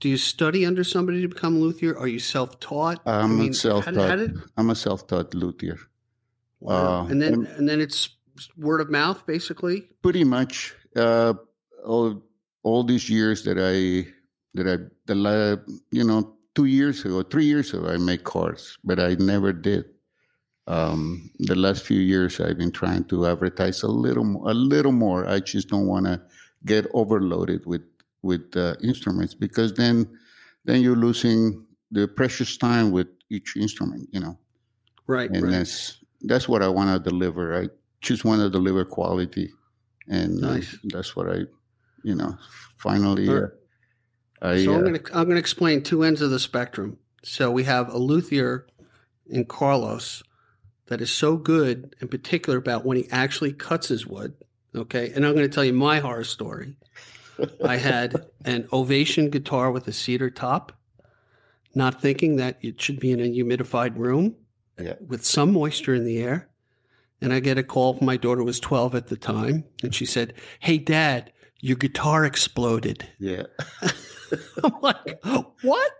Do you study under somebody to become luthier? Are you self-taught? I'm how did- self-taught. How did, I'm a self-taught luthier. wow. Uh, and then and- and then it's word of mouth, basically. pretty much uh, all all these years that I that I the you know two years ago, three years ago, I made cars, but I never did. Um, the last few years, I've been trying to advertise a little more, a little more. I just don't want to get overloaded with with uh, instruments because then then you're losing the precious time with each instrument, you know Right. and right. that's that's what I want to deliver. I just want to deliver quality, and uh, that's what I, you know, finally. Uh, I So I'm uh, going to I'm going to explain two ends of the spectrum. So we have a luthier in Carlos that is so good, in particular about when he actually cuts his wood. Okay, and I'm going to tell you my horror story. I had an Ovation guitar with a cedar top, not thinking that it should be in a humidified room Yeah. with some moisture in the air. And I get a call. My daughter was 12 at the time, and she said, "Hey, Dad, your guitar exploded." yeah, I'm like, what?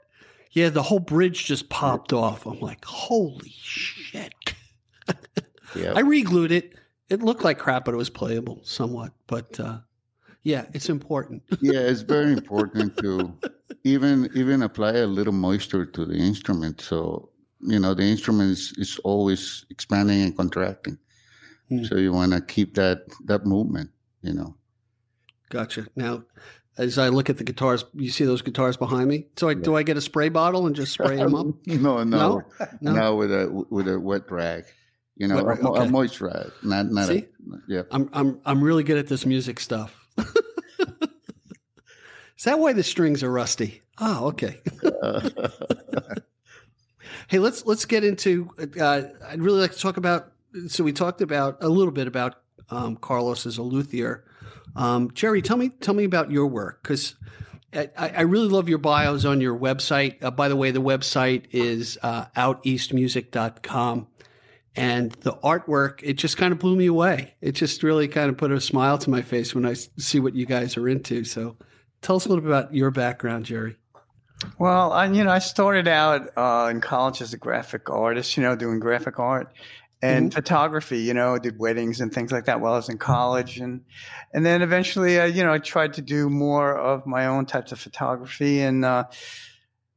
Yeah, the whole bridge just popped off. I'm like, holy shit. Yeah, I re-glued it. It looked like crap, but it was playable somewhat. But uh, yeah, it's important. yeah. It's very important to even even apply a little moisture to the instrument, so you know the instrument is, is always expanding and contracting. Hmm. So you want to keep that that movement, you know. Gotcha. Now, as I look at the guitars, you see those guitars behind me. So I, do I get a spray bottle and just spray them up? no, no, No? No? no, with a with a wet rag. You know, Right, a, a okay. moisturizer, not not See? a, yeah. I'm I'm I'm really good at this music stuff. Is that why the strings are rusty? Oh, okay. hey, let's let's get into. Uh, I'd really like to talk about. So we talked about a little bit about um, Carlos as a luthier. Um, Gerry, tell me tell me about your work because I, I really love your bios on your website. Uh, by the way, the website is uh, outeastmusic.com. And the artwork, it just kind of blew me away. It just really kind of put a smile to my face when i see what you guys are into. So tell us a little bit about your background, Gerry. Well, I, you know, I started out uh, in college as a graphic artist, you know, doing graphic art and photography. You know, did weddings and things like that while I was in college, and and then eventually, uh, you know, I tried to do more of my own types of photography, and uh,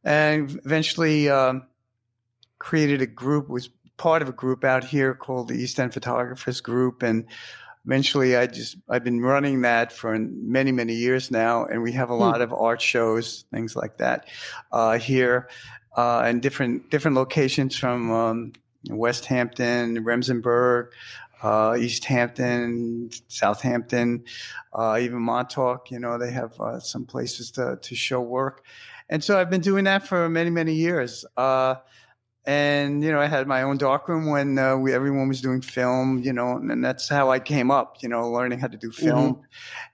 and eventually um, created a group. Was part of a group out here called the East End Photographers Group, and eventually I just I've been running that for many many years now, and we have a lot of art shows, things like that, uh, here, uh, and different different locations from um, West Hampton, Remsenburg, uh, East Hampton, Southampton, uh, even Montauk. You know, they have uh, some places to to show work, and so I've been doing that for many many years. And you know, I had my own darkroom when uh, we everyone was doing film. You know, and, and that's how I came up. You know, learning how to do film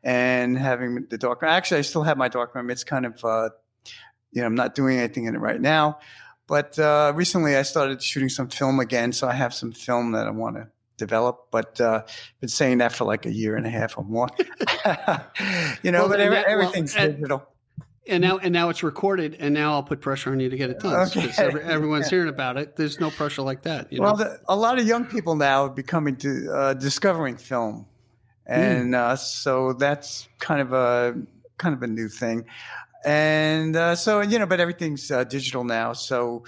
and having the darkroom. Actually, I still have my darkroom. It's kind of, uh, you know, I'm not doing anything in it right now. But uh, recently, I started shooting some film again, so I have some film that I want to develop. But uh, been saying that for like a year and a half or more. you know, Well, but every, that- well, everything's and- digital. And now and now it's recorded, and now I'll put pressure on you to get it done Okay. everyone's hearing about it. There's no pressure like that. You know? Well, the, a lot of young people now are becoming to uh, discovering film, and uh, so that's kind of a kind of a new thing. And uh, so you know, but everything's uh, digital now. So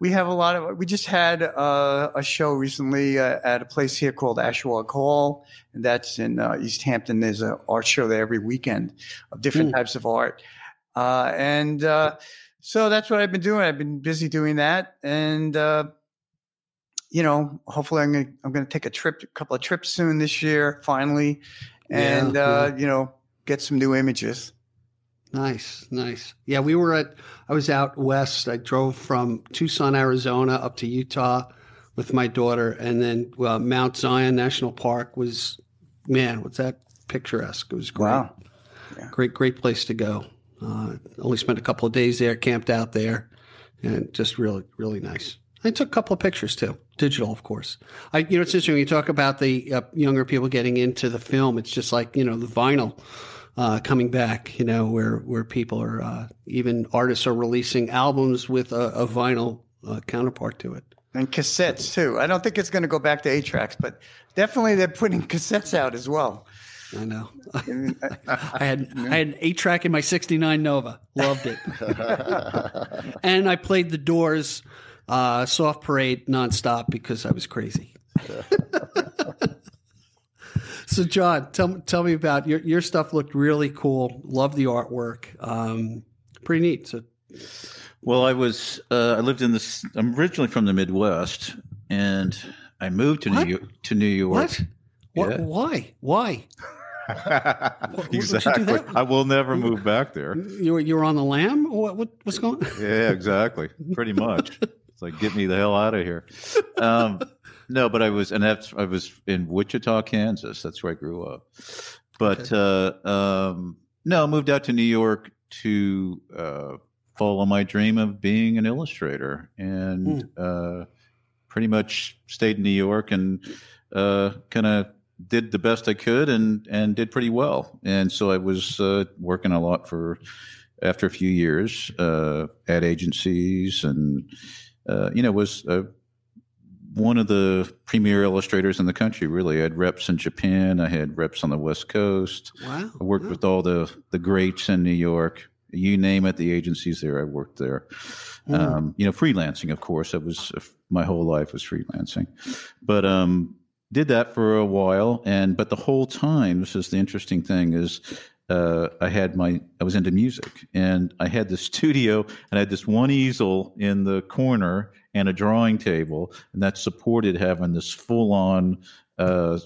we have a lot of. We just had uh, a show recently uh, at a place here called Ashawagh Hall, and that's in uh, East Hampton. There's an art show there every weekend of different Mm. types of art, uh, and uh, so that's what I've been doing. I've been busy doing that, and uh, you know, hopefully I'm gonna I'm gonna take a trip, a couple of trips soon this year, finally, and Yeah, uh, you know, get some new images. Nice, nice. Yeah, we were at. I was out west. I drove from Tucson, Arizona, up to Utah with my daughter, and then uh, Mount Zion National Park was, man, what's that picturesque? It was great. Wow. Great, great place to go. Uh, only spent a couple of days there, camped out there, and just really, really nice. I took a couple of pictures too, digital, of course. I, you know, it's interesting when you talk about the uh, younger people getting into the film. It's just like you know the vinyl uh, coming back. You know, where where people are uh, even artists are releasing albums with a, a vinyl uh, counterpart to it. And cassettes too. I don't think it's going to go back to eight tracks, but definitely they're putting cassettes out as well. I know. I had I had an eight track in my '69 Nova. Loved it. and I played the Doors uh, "Soft Parade" nonstop because I was crazy. so, John, tell me tell me about your your stuff. Looked really cool. Love the artwork. Um, pretty neat. So, Well, I was uh, I lived in this. I'm originally from the Midwest, and I moved to What? New York. To New York. what? What? Yeah. Why? Why? exactly. I will never move back there. You were you were on the lam? What what what's going? Yeah, exactly. Pretty much. It's like get me the hell out of here. Um, no, but I was, and that's I was in Wichita, Kansas. That's where I grew up. But uh, um, no, I moved out to New York to uh, follow my dream of being an illustrator, and uh, pretty much stayed in New York and uh, kind of did the best I could and and did pretty well. And so I was uh, working a lot for after a few years uh, ad agencies and uh, you know was uh, one of the premier illustrators in the country. Really, I had reps in Japan. I had reps on the West Coast. Wow. I worked with all the the greats in New York. You name it, the agencies there. I worked there. Um, you know, freelancing, of course. I was my whole life was freelancing, but um, did that for a while. And but the whole time, this is the interesting thing is. Uh, I had my I was into music and I had the studio and I had this one easel in the corner and a drawing table, and that supported having this full on uh,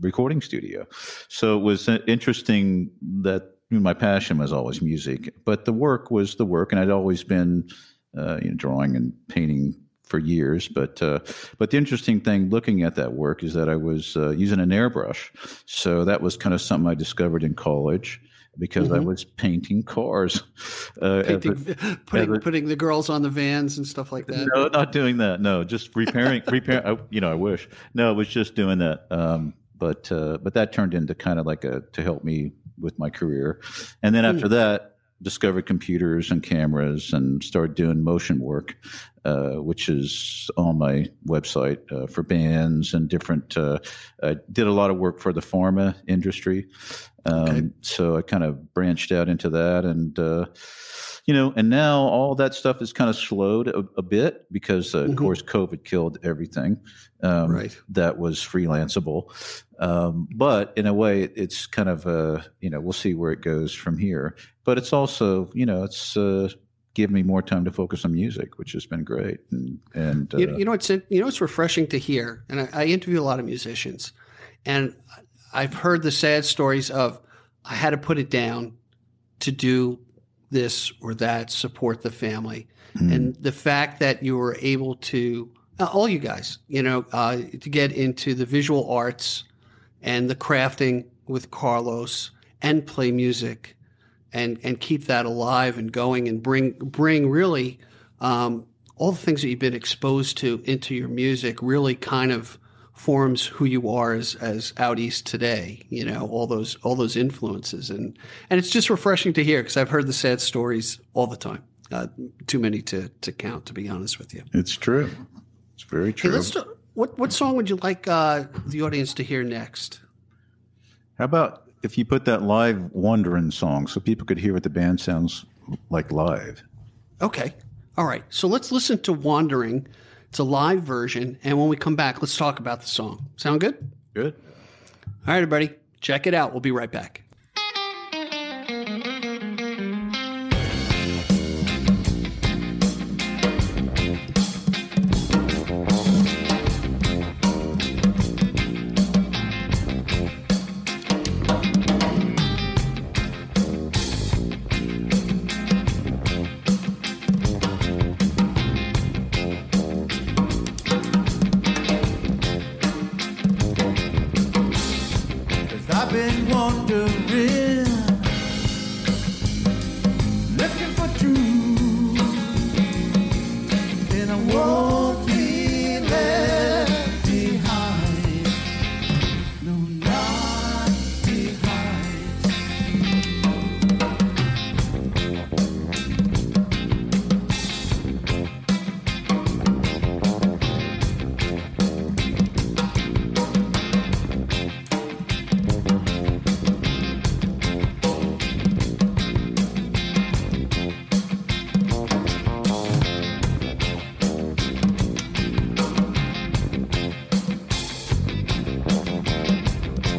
recording studio. So it was uh, interesting that my passion was always music, but the work was the work, and I'd always been uh, you know, drawing and painting for years. But uh, but the interesting thing looking at that work is that I was uh, using an airbrush, so that was kind of something I discovered in college because I was painting cars. Uh, Painting, putting, as a- putting the girls on the vans and stuff like that. no, not doing that. No, just repairing, repair. I, you know, I wish. No, I was just doing that. Um, but uh, but that turned into kind of like a to help me with my career, and then after that, discovered computers and cameras and started doing motion work, uh, which is on my website uh, for bands and different. Uh, I did a lot of work for the pharma industry, um, so I kind of branched out into that and. Uh, you know, and now all that stuff is kind of slowed a, a bit because, uh, of course, COVID killed everything um, Right. that was freelanceable. Um, but in a way, it's kind of uh, you know, we'll see where it goes from here. But it's also, you know, it's uh, given me more time to focus on music, which has been great. And and uh, You, you know what's in- you know it's refreshing to hear, and I, I interview a lot of musicians, and I've heard the sad stories of I had to put it down to do this or that, support the family, and the fact that you were able to, all you guys, you know, uh, to get into the visual arts and the crafting with Carlos and play music and and keep that alive and going and bring bring really um, all the things that you've been exposed to into your music really kind of forms who you are as as out east today you know all those all those influences. And and it's just refreshing to hear because i've heard the sad stories all the time. Uh, too many to to count to be honest with you. It's true. It's very hey, true. let's do, what what song would you like uh, the audience to hear next How about if you put that live Wandering song so people could hear what the band sounds like live? Okay. All right. So let's listen to Wandering. It's a live version. And when we come back, let's talk about the song. Sound good? Good. All right, everybody. Check it out. We'll be right back.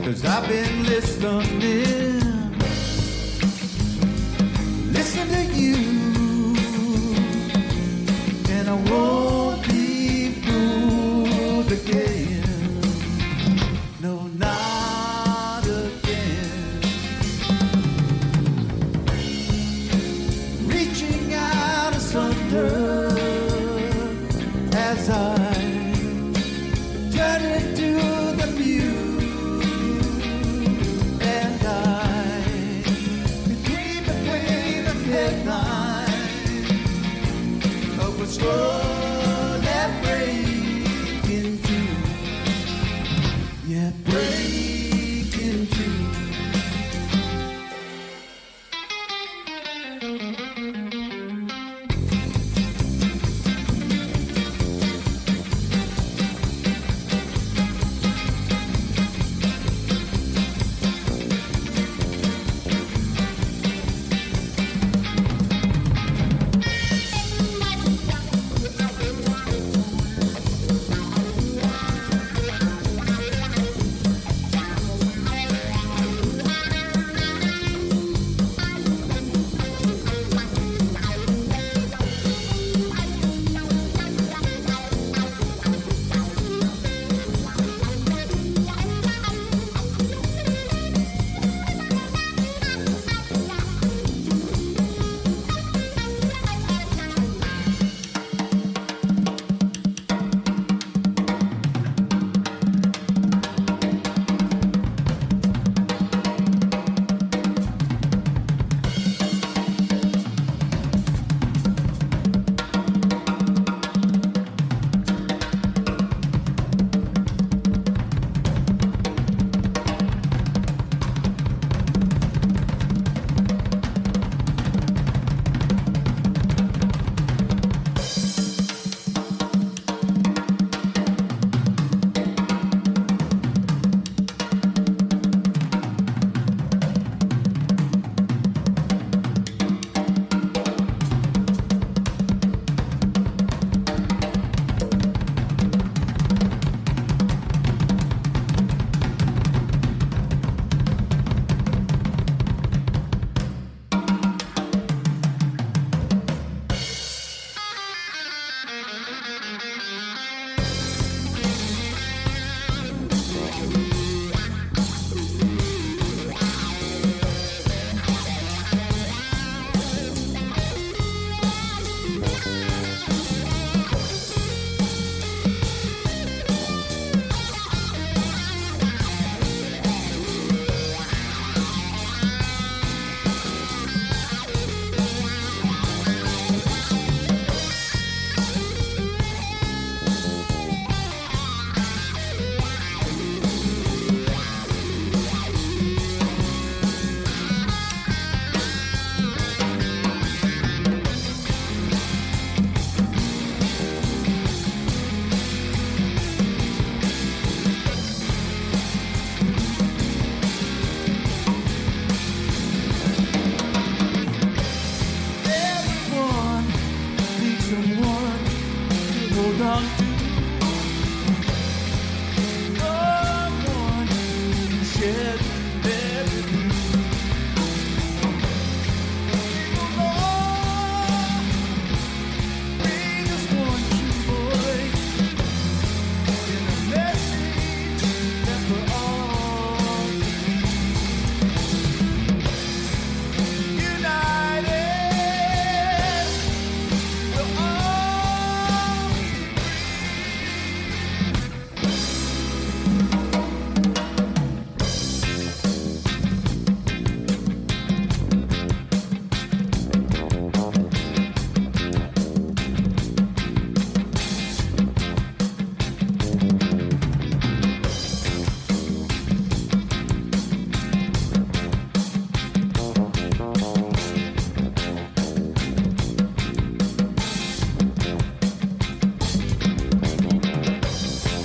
Cause I've been listening.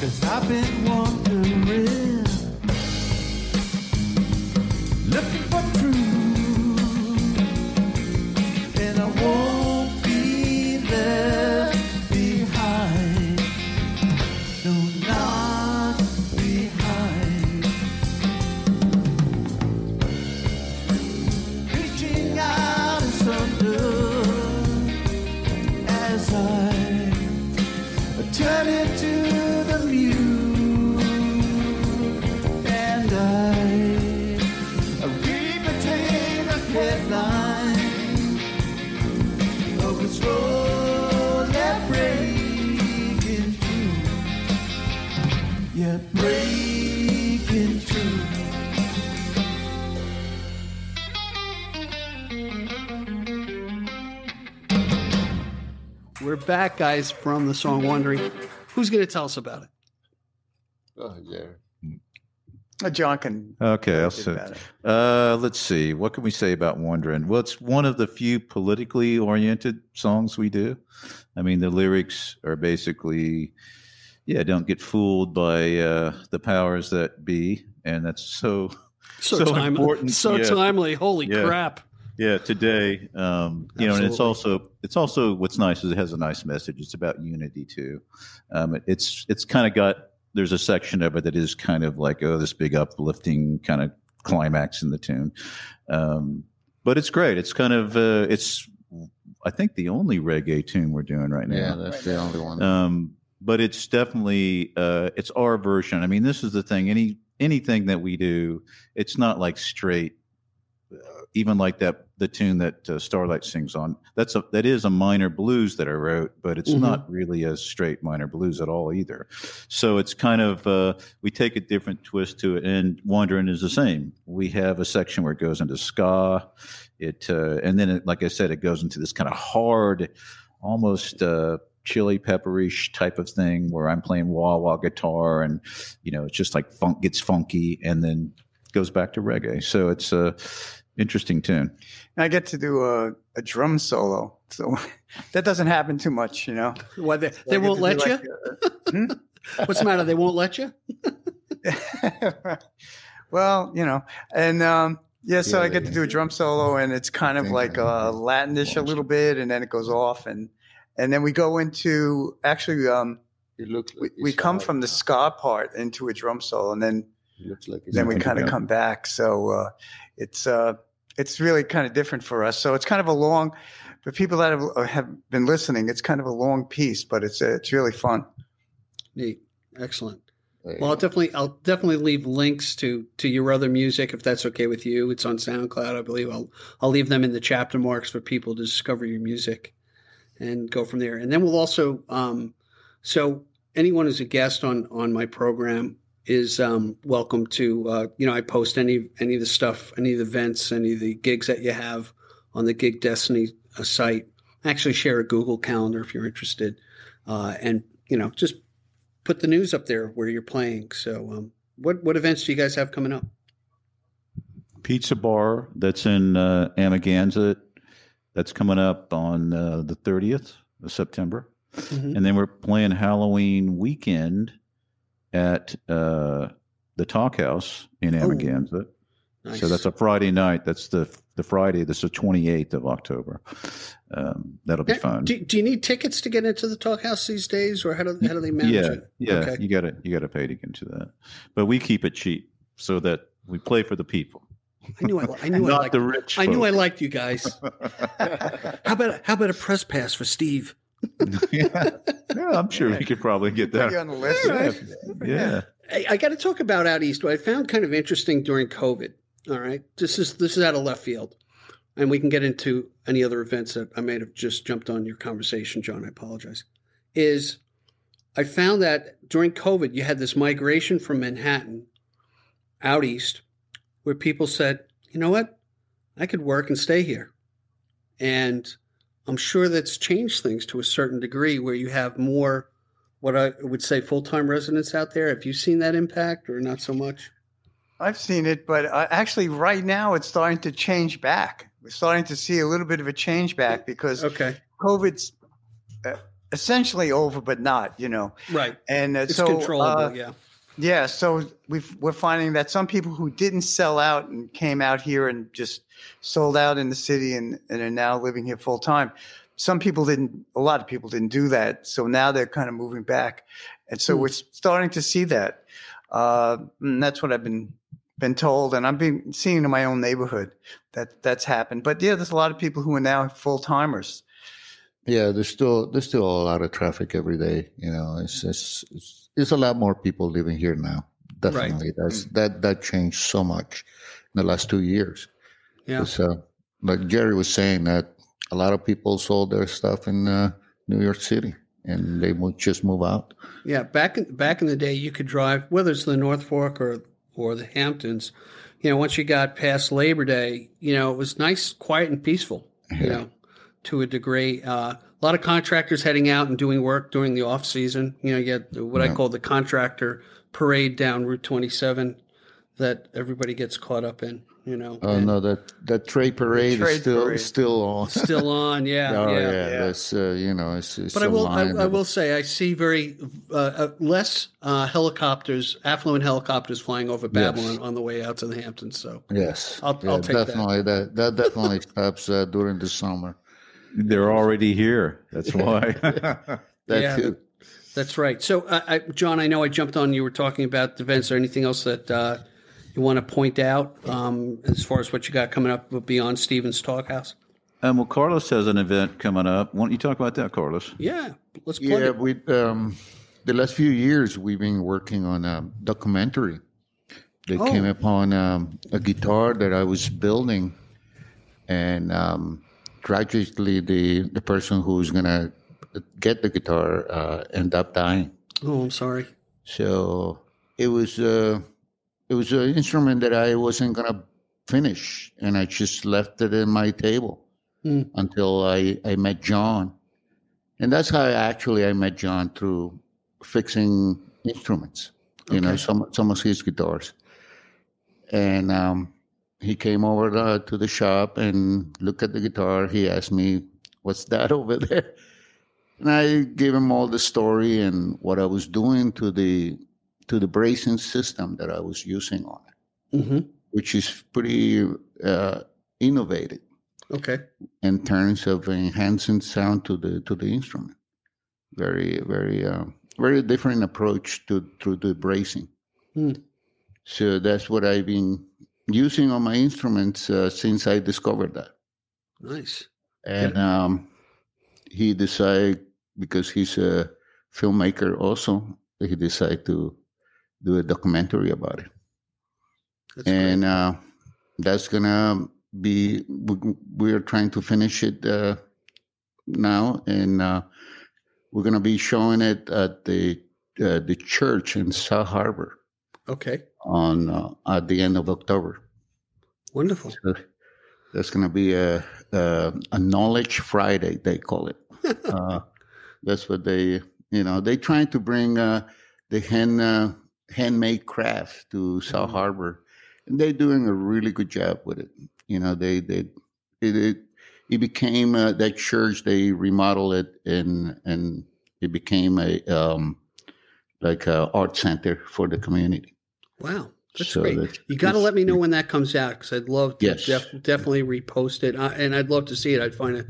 Cause I've been wondering back, guys, from the song Wondering. Who's going to tell us about it? Oh, yeah. Uh, John can. Okay, I'll do say. Uh, let's see. What can we say about Wondering? Well, it's one of the few politically oriented songs we do. I mean, the lyrics are basically, yeah, don't get fooled by uh, the powers that be, and that's so So, So timely. important, So yeah. timely. Holy Yeah. crap. Yeah today. Um, you know, and it's also it's also what's nice is it has a nice message. It's about unity too. Um, it- it's it's kind of got there's a section of it that is kind of like oh this big uplifting kind of climax in the tune, um, but it's great. It's kind of uh, it's I think the only reggae tune we're doing right now. Yeah, that's the only one. Um, but it's definitely uh, it's our version. I mean, this is the thing. Any anything that we do, it's not like straight. Uh, even like that, the tune that uh, Starlight sings on. That's a that is a minor blues that I wrote, but it's Mhm. not really a straight minor blues at all either. So it's kind of uh, we take a different twist to it. And Wandering is the same. We have a section where it goes into ska. It uh, and then it, like I said, it goes into this kind of hard, almost. Uh, chili pepperish type of thing where I'm playing wah wah guitar and you know it's just like funk gets funky and then goes back to reggae. So it's a interesting tune. I get to do a, a drum solo, so that doesn't happen too much, you know. Why they, So they won't let do you? like What's the matter? They won't let you? well, you know, and um, yeah, so Yeah, I get they- to do a drum solo, and it's kind of like I- uh, Latinish a little bit, and then it goes off, and and then we go into actually um, it looks we, like we it's come from the ska part into a drum solo, and then It looks like it's then we kind of come back. So uh, it's uh, it's really kind of different for us. So it's kind of a long. For people that have, uh, have been listening, it's kind of a long piece, but it's uh, it's really fun. Neat. Excellent. Well, I'll definitely, I'll definitely leave links to to your other music if that's okay with you. It's on SoundCloud, I believe. I'll I'll leave them in the chapter marks for people to discover your music and go from there. And then we'll also, um, so anyone who's a guest on on my program is um, welcome to. Uh, you know, I post any any of the stuff, any of the events, any of the gigs that you have on the Gig Destiny uh, site. Actually share a Google Calendar if you're interested, uh, and you know, just put the news up there where you're playing. So, um, what what events do you guys have coming up? Pizza Bar that's in uh, Amagansett. That's coming up on uh, the 30th of September. Mhm. And then we're playing Halloween weekend at uh, the Talkhouse in Oh, Amagansett. Nice. So that's a Friday night. That's the the Friday. That's the 28th of October. Um, that'll be Now, fun. Do, do you need tickets to get into the Talkhouse these days, or how do how do they manage yeah, it? yeah. Okay. You gotta you gotta pay to get into that, but we keep it cheap so that we play for the people, I knew I, I knew I liked, the rich. I knew I liked you guys. How about how about a press pass for Steve? Yeah. yeah, I'm sure we could probably get that. on the list. Yeah, yeah. I, I got to talk about out east. What I found kind of interesting during COVID. All right, this is this is out of left field, and we can get into any other events that I may have just jumped on your conversation, John. I apologize. Is I found that during COVID, you had this migration from Manhattan out east, where people said, "You know what, I could work and stay here," and I'm sure that's changed things to a certain degree, where you have more what I would say full time residents out there. Have you seen that impact or not so much? I've seen it, but uh, actually, right now it's starting to change back. We're starting to see a little bit of a change back because Okay. COVID's uh, essentially over, but not, you know. Right. And uh, It's so, controllable. uh, yeah. Yeah, so we've, we're finding that some people who didn't sell out and came out here and just sold out in the city and, and are now living here full time. Some people didn't, a lot of people didn't do that. So now they're kind of moving back. And so Hmm. we're starting to see that. Uh, and that's what I've been been told, and I've been seeing in my own neighborhood that that's happened. But yeah, there's a lot of people who are now full timers. Yeah, there's still there's still a lot of traffic every day. You know, it's it's it's, it's a lot more people living here now. Definitely, that's that that changed so much in the last two years. Yeah. Uh, like Gerry was saying, that a lot of people sold their stuff in uh, New York City, and they would just move out. Yeah, back in back in the day, you could drive whether it's the North Fork or or the Hamptons. You know, once you got past Labor Day, you know it was nice, quiet, and peaceful. You know, to a degree. Uh, a lot of contractors heading out and doing work during the off season. You know, you get what I call the contractor parade down Route 27 that everybody gets caught up in. You know, Oh and no, that that trade parade trade is still parade. still on. still on. Yeah, oh yeah. yeah, that's uh, you know, it's, it's But I will, I, I will say, I see very uh, uh, less uh, helicopters, affluent helicopters flying over Babylon on the way out to the Hamptons. So Yes, I'll- yeah, I'll take that. definitely that. That definitely stops uh, during the summer. They're already here. That's why. That Yeah. too. that's right. So, uh, I, John, I know I jumped on. You were talking about the events. Or anything else that uh, you want to point out um, as far as what you got coming up beyond Stephen's Talkhouse? um, well, Carlos has an event coming up. Why don't you talk about that, Carlos? Yeah, let's plug Yeah, it. we um, the last few years we've been working on a documentary. They Oh. came upon um, a guitar that I was building, and um, tragically, the the person who's gonna get the guitar uh, ended up dying. Oh, I'm sorry. So it was uh, it was an instrument that I wasn't gonna finish, and I just left it in my table Hmm. until I, I met John, and that's how I actually I met John through fixing instruments, you know, some some of his guitars, and um, he came over uh, to the shop and looked at the guitar. He asked me, "What's that over there?" And I gave him all the story and what I was doing to the to the bracing system that I was using on it, hmm which is pretty uh, innovative Okay. in terms of enhancing sound to the to the instrument. Very very uh, very different approach to to the bracing. Hmm. So that's what I've been using on my instruments uh, since I discovered that. Nice. and um, he decided because he's a filmmaker also he decided to do a documentary about it. That's and uh, that's gonna be we- we're trying to finish it uh, now. And uh, we're gonna be showing it at the uh, the church in Sag Harbor Okay. on uh, at the end of October Wonderful. so that's going to be a, a a knowledge Friday. They call it. uh, that's what they you know they trying to bring uh, the hand uh, handmade craft to Sag Harbor, and they're doing a really good job with it. You know they they it it, it became uh, that church. They remodeled it and and it became a um, like a art center for the community. Wow. That's So great. that- You got to let me know when that comes out because I'd love to Yes. def- definitely repost it. Uh, and I'd love to see it. I'd find a,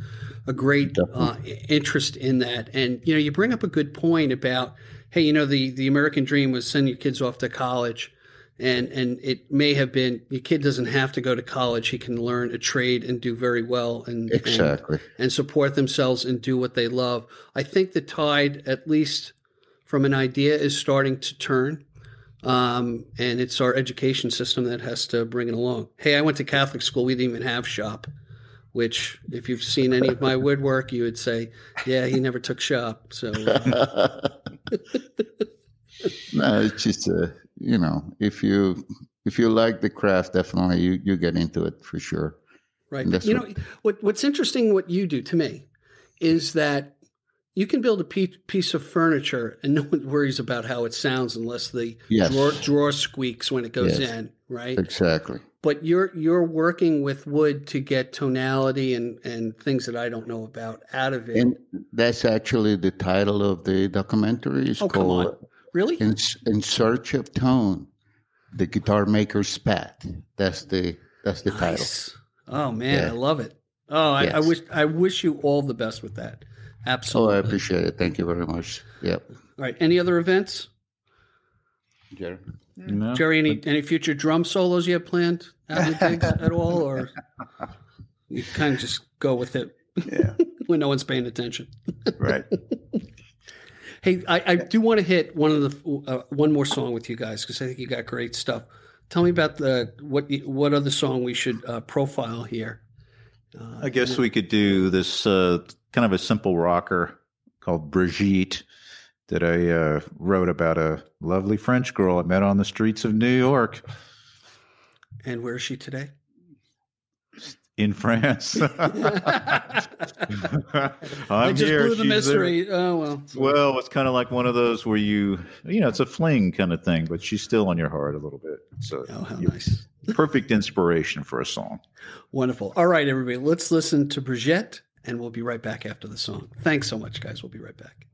a great uh, interest in that. And, you know, you bring up a good point about, hey, you know, the, the American dream was send your kids off to college. And, and it may have been your kid doesn't have to go to college. He can learn a trade and do very well and, and Exactly. and support themselves and do what they love. I think the tide, at least from an idea, is starting to turn. Um, and it's our education system that has to bring it along. Hey, I went to Catholic school. We didn't even have shop, which, if you've seen any of my woodwork, you would say, yeah, he never took shop. So, uh, no, it's just uh, you know, if you if you like the craft, definitely you you get into it for sure. right. You know, what- what, what's interesting, what you do to me is that you can build a piece of furniture and no one worries about how it sounds unless the Yes. drawer, drawer squeaks when it goes Yes. in, right? Exactly. but you're you're working with wood to get tonality and and things that I don't know about out of it. And that's actually the title of the documentary. It's oh, come called on, really? In, in Search of Tone, the guitar maker's path. That's the that's the title. Oh man, Yeah. I love it. Oh, I, I wish I wish you all the best with that. Oh, Absolutely. I appreciate it. Thank you very much. Yep. all right. Any other events, Gerry. No. Gerry? Any any future drum solos you have planned out in the digs at all, or you kind of just go with it Yeah. when no one's paying attention? Right. Hey, I, I do want to hit one of the uh, one more song with you guys because I think you got great stuff. Tell me about the what what other song we should uh, profile here, Uh, I guess we could do this uh, kind of a simple rocker called Brigitte that I uh, wrote about a lovely French girl I met on the streets of New York and where is she today? in France. I'm I just here. blew the she's there. mystery. Oh well. Well, it's kind of like one of those where you, you know, it's a fling kind of thing, but she's still on your heart a little bit. So, Oh, how nice. perfect inspiration for a song. Wonderful. All right, everybody, let's listen to Brigitte, and we'll be right back after the song. Thanks so much, guys. We'll be right back.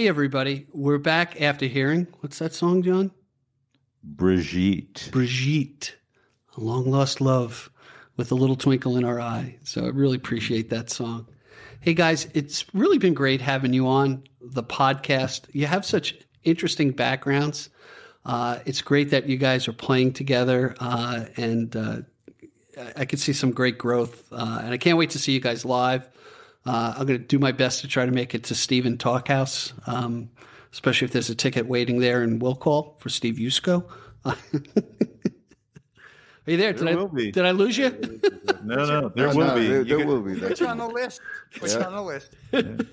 Hey, everybody, we're back after hearing what's that song, John? Brigitte. Brigitte, a long lost love with a little twinkle in our eye. So I really appreciate that song. Hey guys, it's really been great having you on the podcast. You have such interesting backgrounds. Uh, it's great that you guys are playing together, uh, and uh, I- could see some great growth. Uh, and I can't wait to see you guys live. Uh, I'm going to do my best to try to make it to Stephen Talkhouse, um, especially if there's a ticket waiting there in will call for Steve Yusko. Are you there? Did There I will be. did I lose you? No, no, there No, will no, be. There, there could- will be. Put That's you on the list. Put you on the list.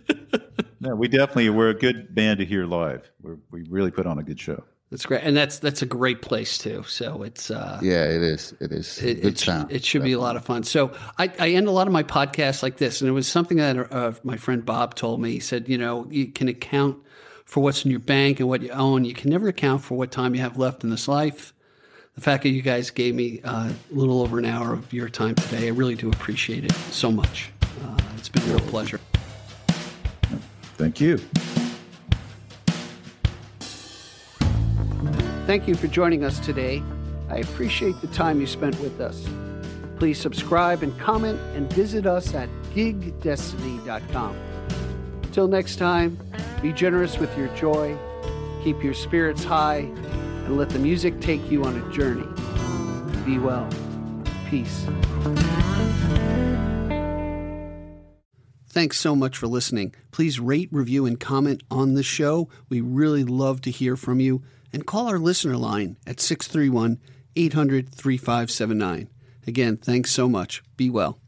No, we definitely we're a good band to hear live. We're, we really put on a good show. That's great, and that's that's a great place too. So it's uh, Yeah, it is. It is. it, Good it, sound. it should be a lot of fun. So I, I end a lot of my podcasts like this, and it was something that uh, my friend Bob told me. He said, you know, you can account for what's in your bank and what you own. You can never account for what time you have left in this life. The fact that you guys gave me uh, a little over an hour of your time today, I really do appreciate it so much. Uh, it's been a real pleasure. Thank you. Thank you for joining us today. I appreciate the time you spent with us. Please subscribe and comment and visit us at gigdestiny.com. Till next time, be generous with your joy, keep your spirits high, and let the music take you on a journey. Be well. Peace. Thanks so much for listening. Please rate, review, and comment on the show. We really love to hear from you. And call our listener line at 631 800 3579. Again, thanks so much. Be well.